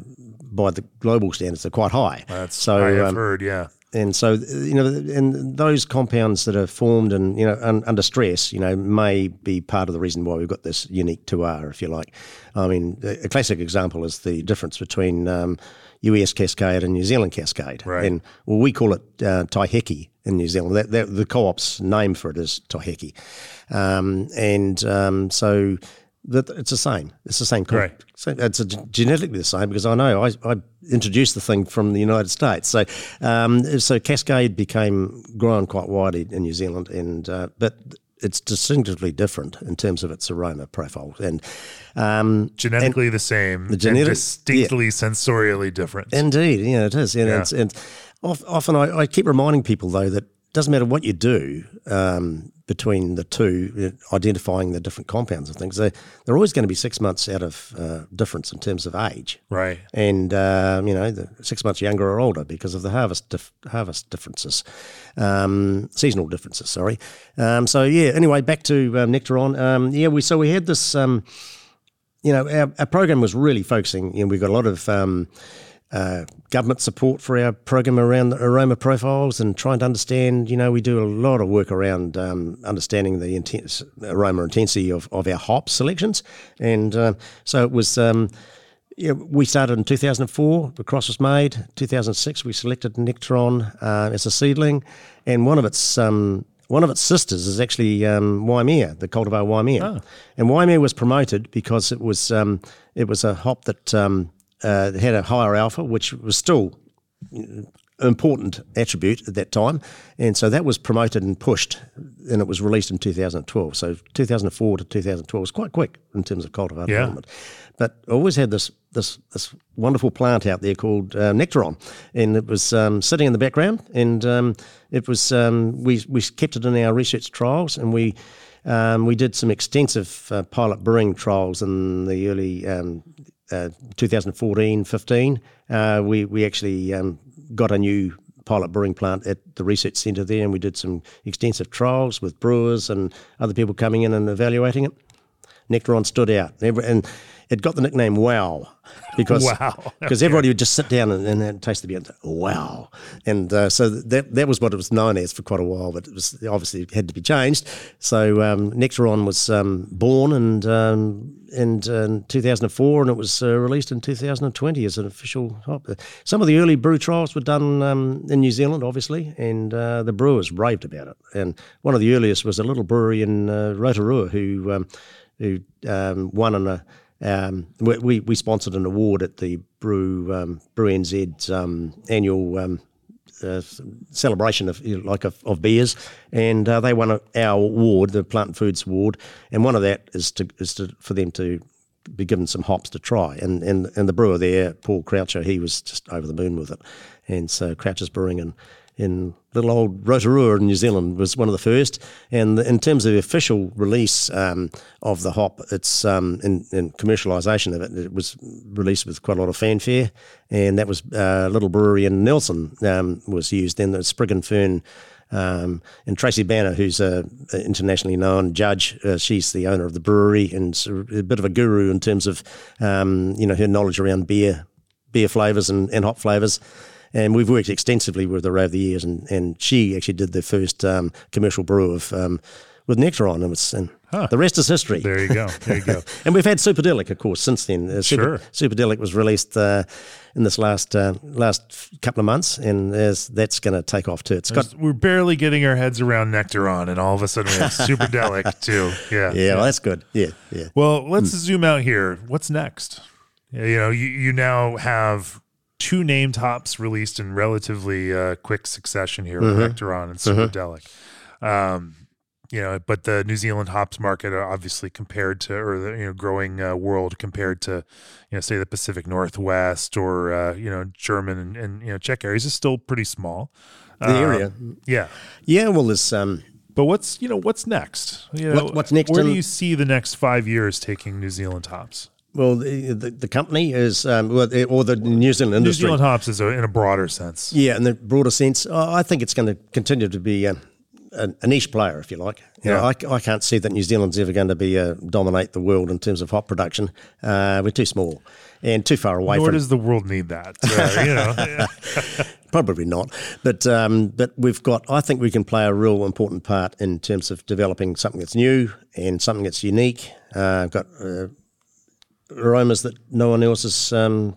by the global standards, they're quite high. that's so i have um, heard yeah and so you know, and those compounds that are formed and you know un, under stress, you know, may be part of the reason why we've got this unique terroir, if you like. I mean, a a classic example is the difference between um, US Cascade and New Zealand Cascade, Right. and well, we call it uh, Taiheke in New Zealand. That, that, the co-op's name for it is Taiheke, um, and um, so. That it's the same. It's the same. Right. so it's a, genetically the same because I know I, I introduced the thing from the United States. So, um, so Cascade became grown quite widely in New Zealand, and uh, but it's distinctively different in terms of its aroma profile. And um, genetically the same genetic- distinctly sensorially different indeed, yeah, it is. And, Yeah. it's, and often I, I keep reminding people though that doesn't matter what you do um, between the two, uh, identifying the different compounds and things. They, they're always going to be six months out of uh, difference in terms of age. right and um, you know, the six months younger or older because of the harvest dif- harvest differences, um, seasonal differences. Sorry. Um, so yeah. Anyway, back to um, Nectaron. Um, yeah, we so we had this. Um, you know, our, our program was really focusing. You know, we got a lot of. Uh, government support for our program around the aroma profiles and trying to understand. You know, we do a lot of work around um, understanding the intense aroma intensity of, of our hop selections, and uh, so it was. Um, yeah, we started in 2004. The cross was made. 2006, we selected Nectaron uh, as a seedling, and one of its um, one of its sisters is actually um, Waimea, the cultivar Waimea. And Waimea was promoted because it was um, it was a hop that um, uh, had a higher alpha, which was still important attribute at that time, and so that was promoted and pushed, and it was released in 2012. So 2004 to 2012 was quite quick in terms of cultivar Yeah. development. But I always had this this this wonderful plant out there called uh, Nectaron, and it was um, sitting in the background, and um, it was um, we we kept it in our research trials, and we. Um, we did some extensive uh, pilot brewing trials in the early um, uh, 2014 15. Uh, we, we actually um, got a new pilot brewing plant at the research centre there, and we did some extensive trials with brewers and other people coming in and evaluating it. Nectaron stood out, and it got the nickname Wow because Wow. because everybody would just sit down and, and, taste the beer and Wow, and uh, so that that was what it was known as for quite a while, but it was obviously had to be changed. So um, Nectaron was um, born and um, and in 2004, and it was uh, released in 2020 as an official hop. Some of the early brew trials were done um, in New Zealand, obviously, and uh, the brewers raved about it. And one of the earliest was a little brewery in uh, Rotorua who um, who um, won an, a. Um, we, we sponsored an award at the Brew um, Brew NZ's um, annual um, uh, celebration of like of, of beers, and uh, they won our award, the Plant Foods Award, and one of that is to is to for them to be given some hops to try, and and and the brewer there, Paul Croucher, he was just over the moon with it, and so Croucher's Brewing and in little old Rotorua in New Zealand was one of the first. And in terms of the official release um, of the hop, it's um, in, in, commercialisation of it, it was released with quite a lot of fanfare. And that was uh, a little brewery in Nelson um, was used. Then the Sprig and Fern. Um, and Tracy Banner, who's a, a internationally known judge, uh, she's the owner of the brewery and a bit of a guru in terms of um, you know her knowledge around beer, beer flavors and, and hop flavors and we've worked extensively with her over the years. And, and she actually did the first um, commercial brew of um, with Nectaron, and, was, and huh. the rest is history. There you go. There you go. and we've had Superdelic, of course, since then. Uh, Super, sure. Superdelic was released uh, in this last uh, last couple of months, and that's going to take off too. It's got we're barely getting our heads around Nectaron, and all of a sudden we have Superdelic too. Yeah, yeah, yeah. Well, that's good. Yeah, yeah. Well, let's hmm. zoom out here. What's next? You know, you, you now have two named hops released in relatively uh, quick succession here mm-hmm. Nectaron and Superdelic. Mm-hmm. Um, you know, but the New Zealand hops market, uh, obviously compared to, or the you know growing uh, world compared to, you know, say the Pacific Northwest or uh, you know German and, and, you know Czech areas is still pretty small. The area, yeah, yeah. Well, there's um, but what's you know what's next? You know, what, what's next? Where in, do you see the next five years taking New Zealand hops? Well, the, the, the company is, um, or the New Zealand industry. New Zealand hops is a, in a broader sense. Yeah, in the broader sense, I think it's going to continue to be a, a, a niche player, if you like. You yeah. Know, I, I can't see that New Zealand's ever going to be uh, dominate the world in terms of hop production. Uh, we're too small and too far away. Nor from, does the world need that. Uh, you know. Probably not, but um, but we've got. I think we can play a real important part in terms of developing something that's new and something that's unique. Uh, got uh, aromas that no one else has um,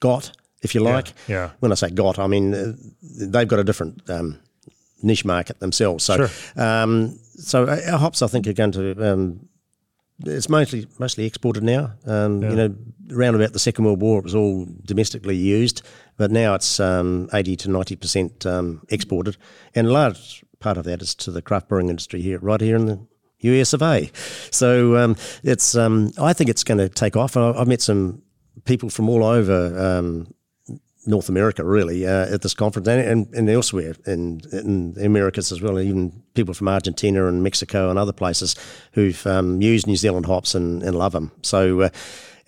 got, if you like. Yeah, yeah, When I say got, I mean uh, they've got a different um, niche market themselves. So, sure. um, so our hops, I think, are going to. Um, it's mostly mostly exported now. Um, yeah. You know, around about the Second World War, it was all domestically used, but now it's um, eighty to ninety percent exported, and a large part of that is to the craft brewing industry here, right here in the US of A. So um, it's um, I think it's going to take off. I, have met some people from all over um, North America, really, uh, at this conference and, and, and elsewhere in, in, the Americas as well. Even people from Argentina and Mexico and other places who've um, used New Zealand hops and, and love them. So. Uh,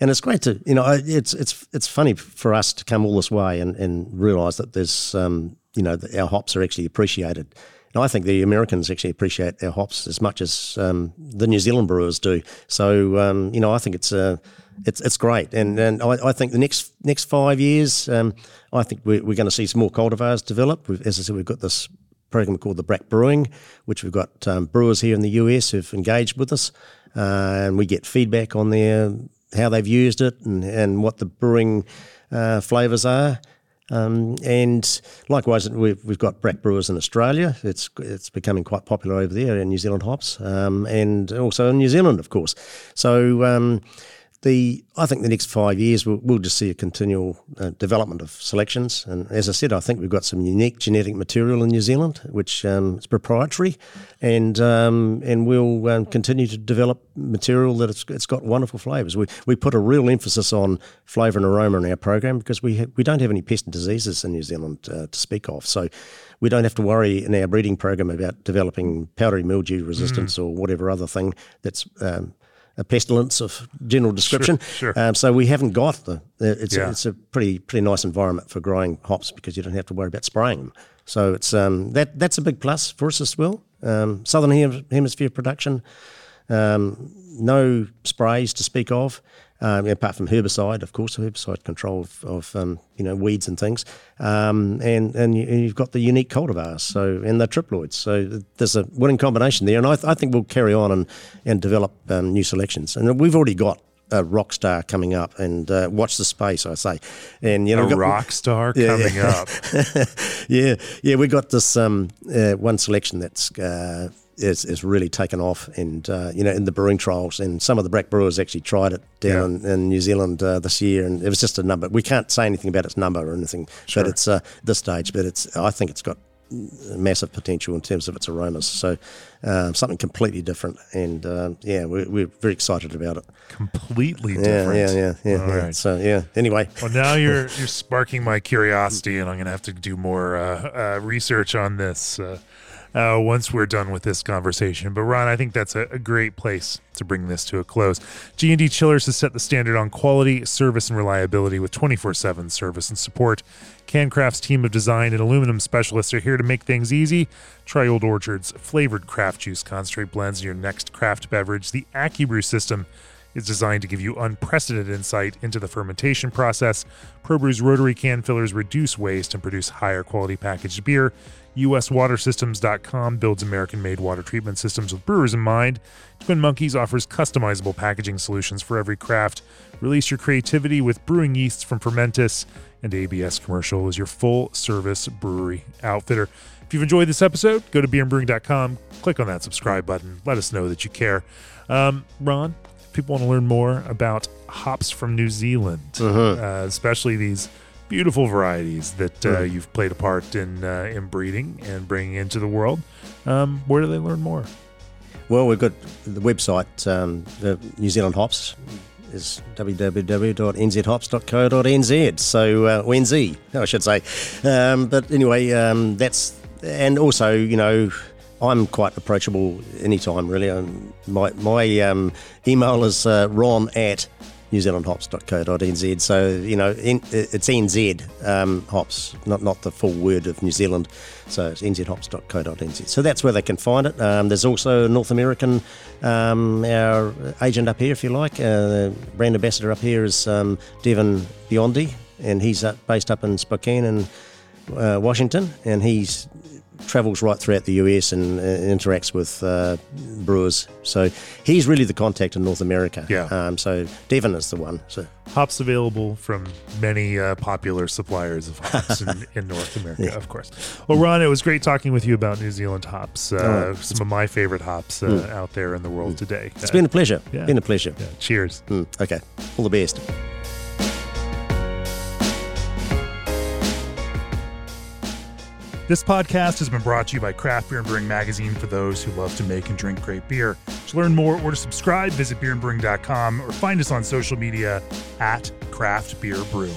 and it's great to you know it's it's it's funny for us to come all this way and, and realise that there's um, you know our hops are actually appreciated I think the Americans actually appreciate our hops as much as um, the New Zealand brewers do. So um, you know, I think it's uh, it's it's great, and and I, I think the next next five years, um, I think we're, we're going to see some more cultivars develop. We've, as I said, we've got this program called the Brack Brewing, which we've got um, brewers here in the US who've engaged with us, uh, and we get feedback on their how they've used it and and what the brewing uh, flavors are. Um, and likewise, we've, we've got Brack Brewers in Australia. It's it's becoming quite popular over there in New Zealand hops, um, and also in New Zealand, of course. So um, the I think the next five years we'll, we'll just see a continual uh, development of selections. And as I said, I think we've got some unique genetic material in New Zealand, which um, is proprietary, and um, and we'll um, continue to develop material that it's, it's got wonderful flavours. We we put a real emphasis on flavour and aroma in our program because we ha- we don't have any pest and diseases in New Zealand uh, to speak of. So we don't have to worry in our breeding program about developing powdery mildew resistance mm. or whatever other thing that's um, a pestilence of general description. Sure, sure. Um, so we haven't got the. It's yeah. a, it's a pretty pretty nice environment for growing hops because you don't have to worry about spraying them. So it's um, that that's a big plus for us as well. Um, Southern Hemisphere production, um, no sprays to speak of um, apart from herbicide, of course, herbicide control of, of um, you know weeds and things, um, and and you've got the unique cultivars, so and the triploids. So there's a winning combination there, and I, th- I think we'll carry on and and develop um, new selections, and we've already got a rock star coming up and uh, watch the space I say. And you know a got, rock star yeah, coming yeah. up. Yeah. Yeah we got this um, uh, one selection that's uh, is, is really taken off, and uh, you know, in the brewing trials, and some of the black brewers actually tried it down in, in, New Zealand uh, this year, and it was just a number. We can't say anything about its number or anything, Sure. but it's uh, this stage. But it's I think it's got massive potential in terms of its aromas. So um, something completely different, and um, yeah, we're, we're very excited about it. Completely Yeah, different. yeah, yeah, yeah. All yeah. right. So yeah. Anyway, Well, now you're you're sparking my curiosity, and I'm going to have to do more uh, uh, research on this uh, uh, once we're done with this conversation. But Ron, I think that's a, a great place to bring this to a close. G and D Chillers has set the standard on quality, service, and reliability with 24/7 service and support. CanCraft's team of design and aluminum specialists are here to make things easy. Try Old Orchard's flavored craft juice concentrate blends in your next craft beverage. The AccuBrew system is designed to give you unprecedented insight into the fermentation process. ProBrew's rotary can fillers reduce waste and produce higher quality packaged beer. USWaterSystems.com builds American made water treatment systems with brewers in mind. Twin Monkeys offers customizable packaging solutions for every craft. Release your creativity with brewing yeasts from Fermentis, and ABS Commercial is your full service brewery outfitter. If you've enjoyed this episode, go to beerandbrewing.com, click on that subscribe button, let us know that you care. Um, Ron, if people want to learn more about hops from New Zealand, uh, especially these beautiful varieties that uh, you've played a part in uh, in breeding and bringing into the world, um, where do they learn more? well, we've got the website, um, the New Zealand Hops is www.nzhops.co.nz. So, uh, or NZ, I should say. Um, but anyway, um, that's, and also, you know, I'm quite approachable anytime, really. Um, my my um, email is uh, ron at newzealandhops.co.nz. So, you know, it's NZ um, hops, not, not the full word of New Zealand. So it's nzhops.co.nz. So that's where they can find it. Um, there's also North American, um, our agent up here, if you like. Uh, brand ambassador up here is um, Devin Biondi, and he's uh, based up in Spokane and uh, Washington, and he's travels right throughout the US and uh, interacts with uh, brewers. So he's really the contact in North America. Yeah. Um, so Devon is the one. So Hops available from many uh, popular suppliers of hops in, in North America, of course. Well, Ron, it was great talking with you about New Zealand hops, uh, some of my favorite hops uh, out there in the world today. it's been a pleasure. yeah. Been a pleasure. yeah, cheers. Mm, okay. All the best. This podcast has been brought to you by Craft Beer and Brewing Magazine for those who love to make and drink great beer. To learn more or to subscribe, visit beerandbrewing.com or find us on social media at Craft Beer Brew.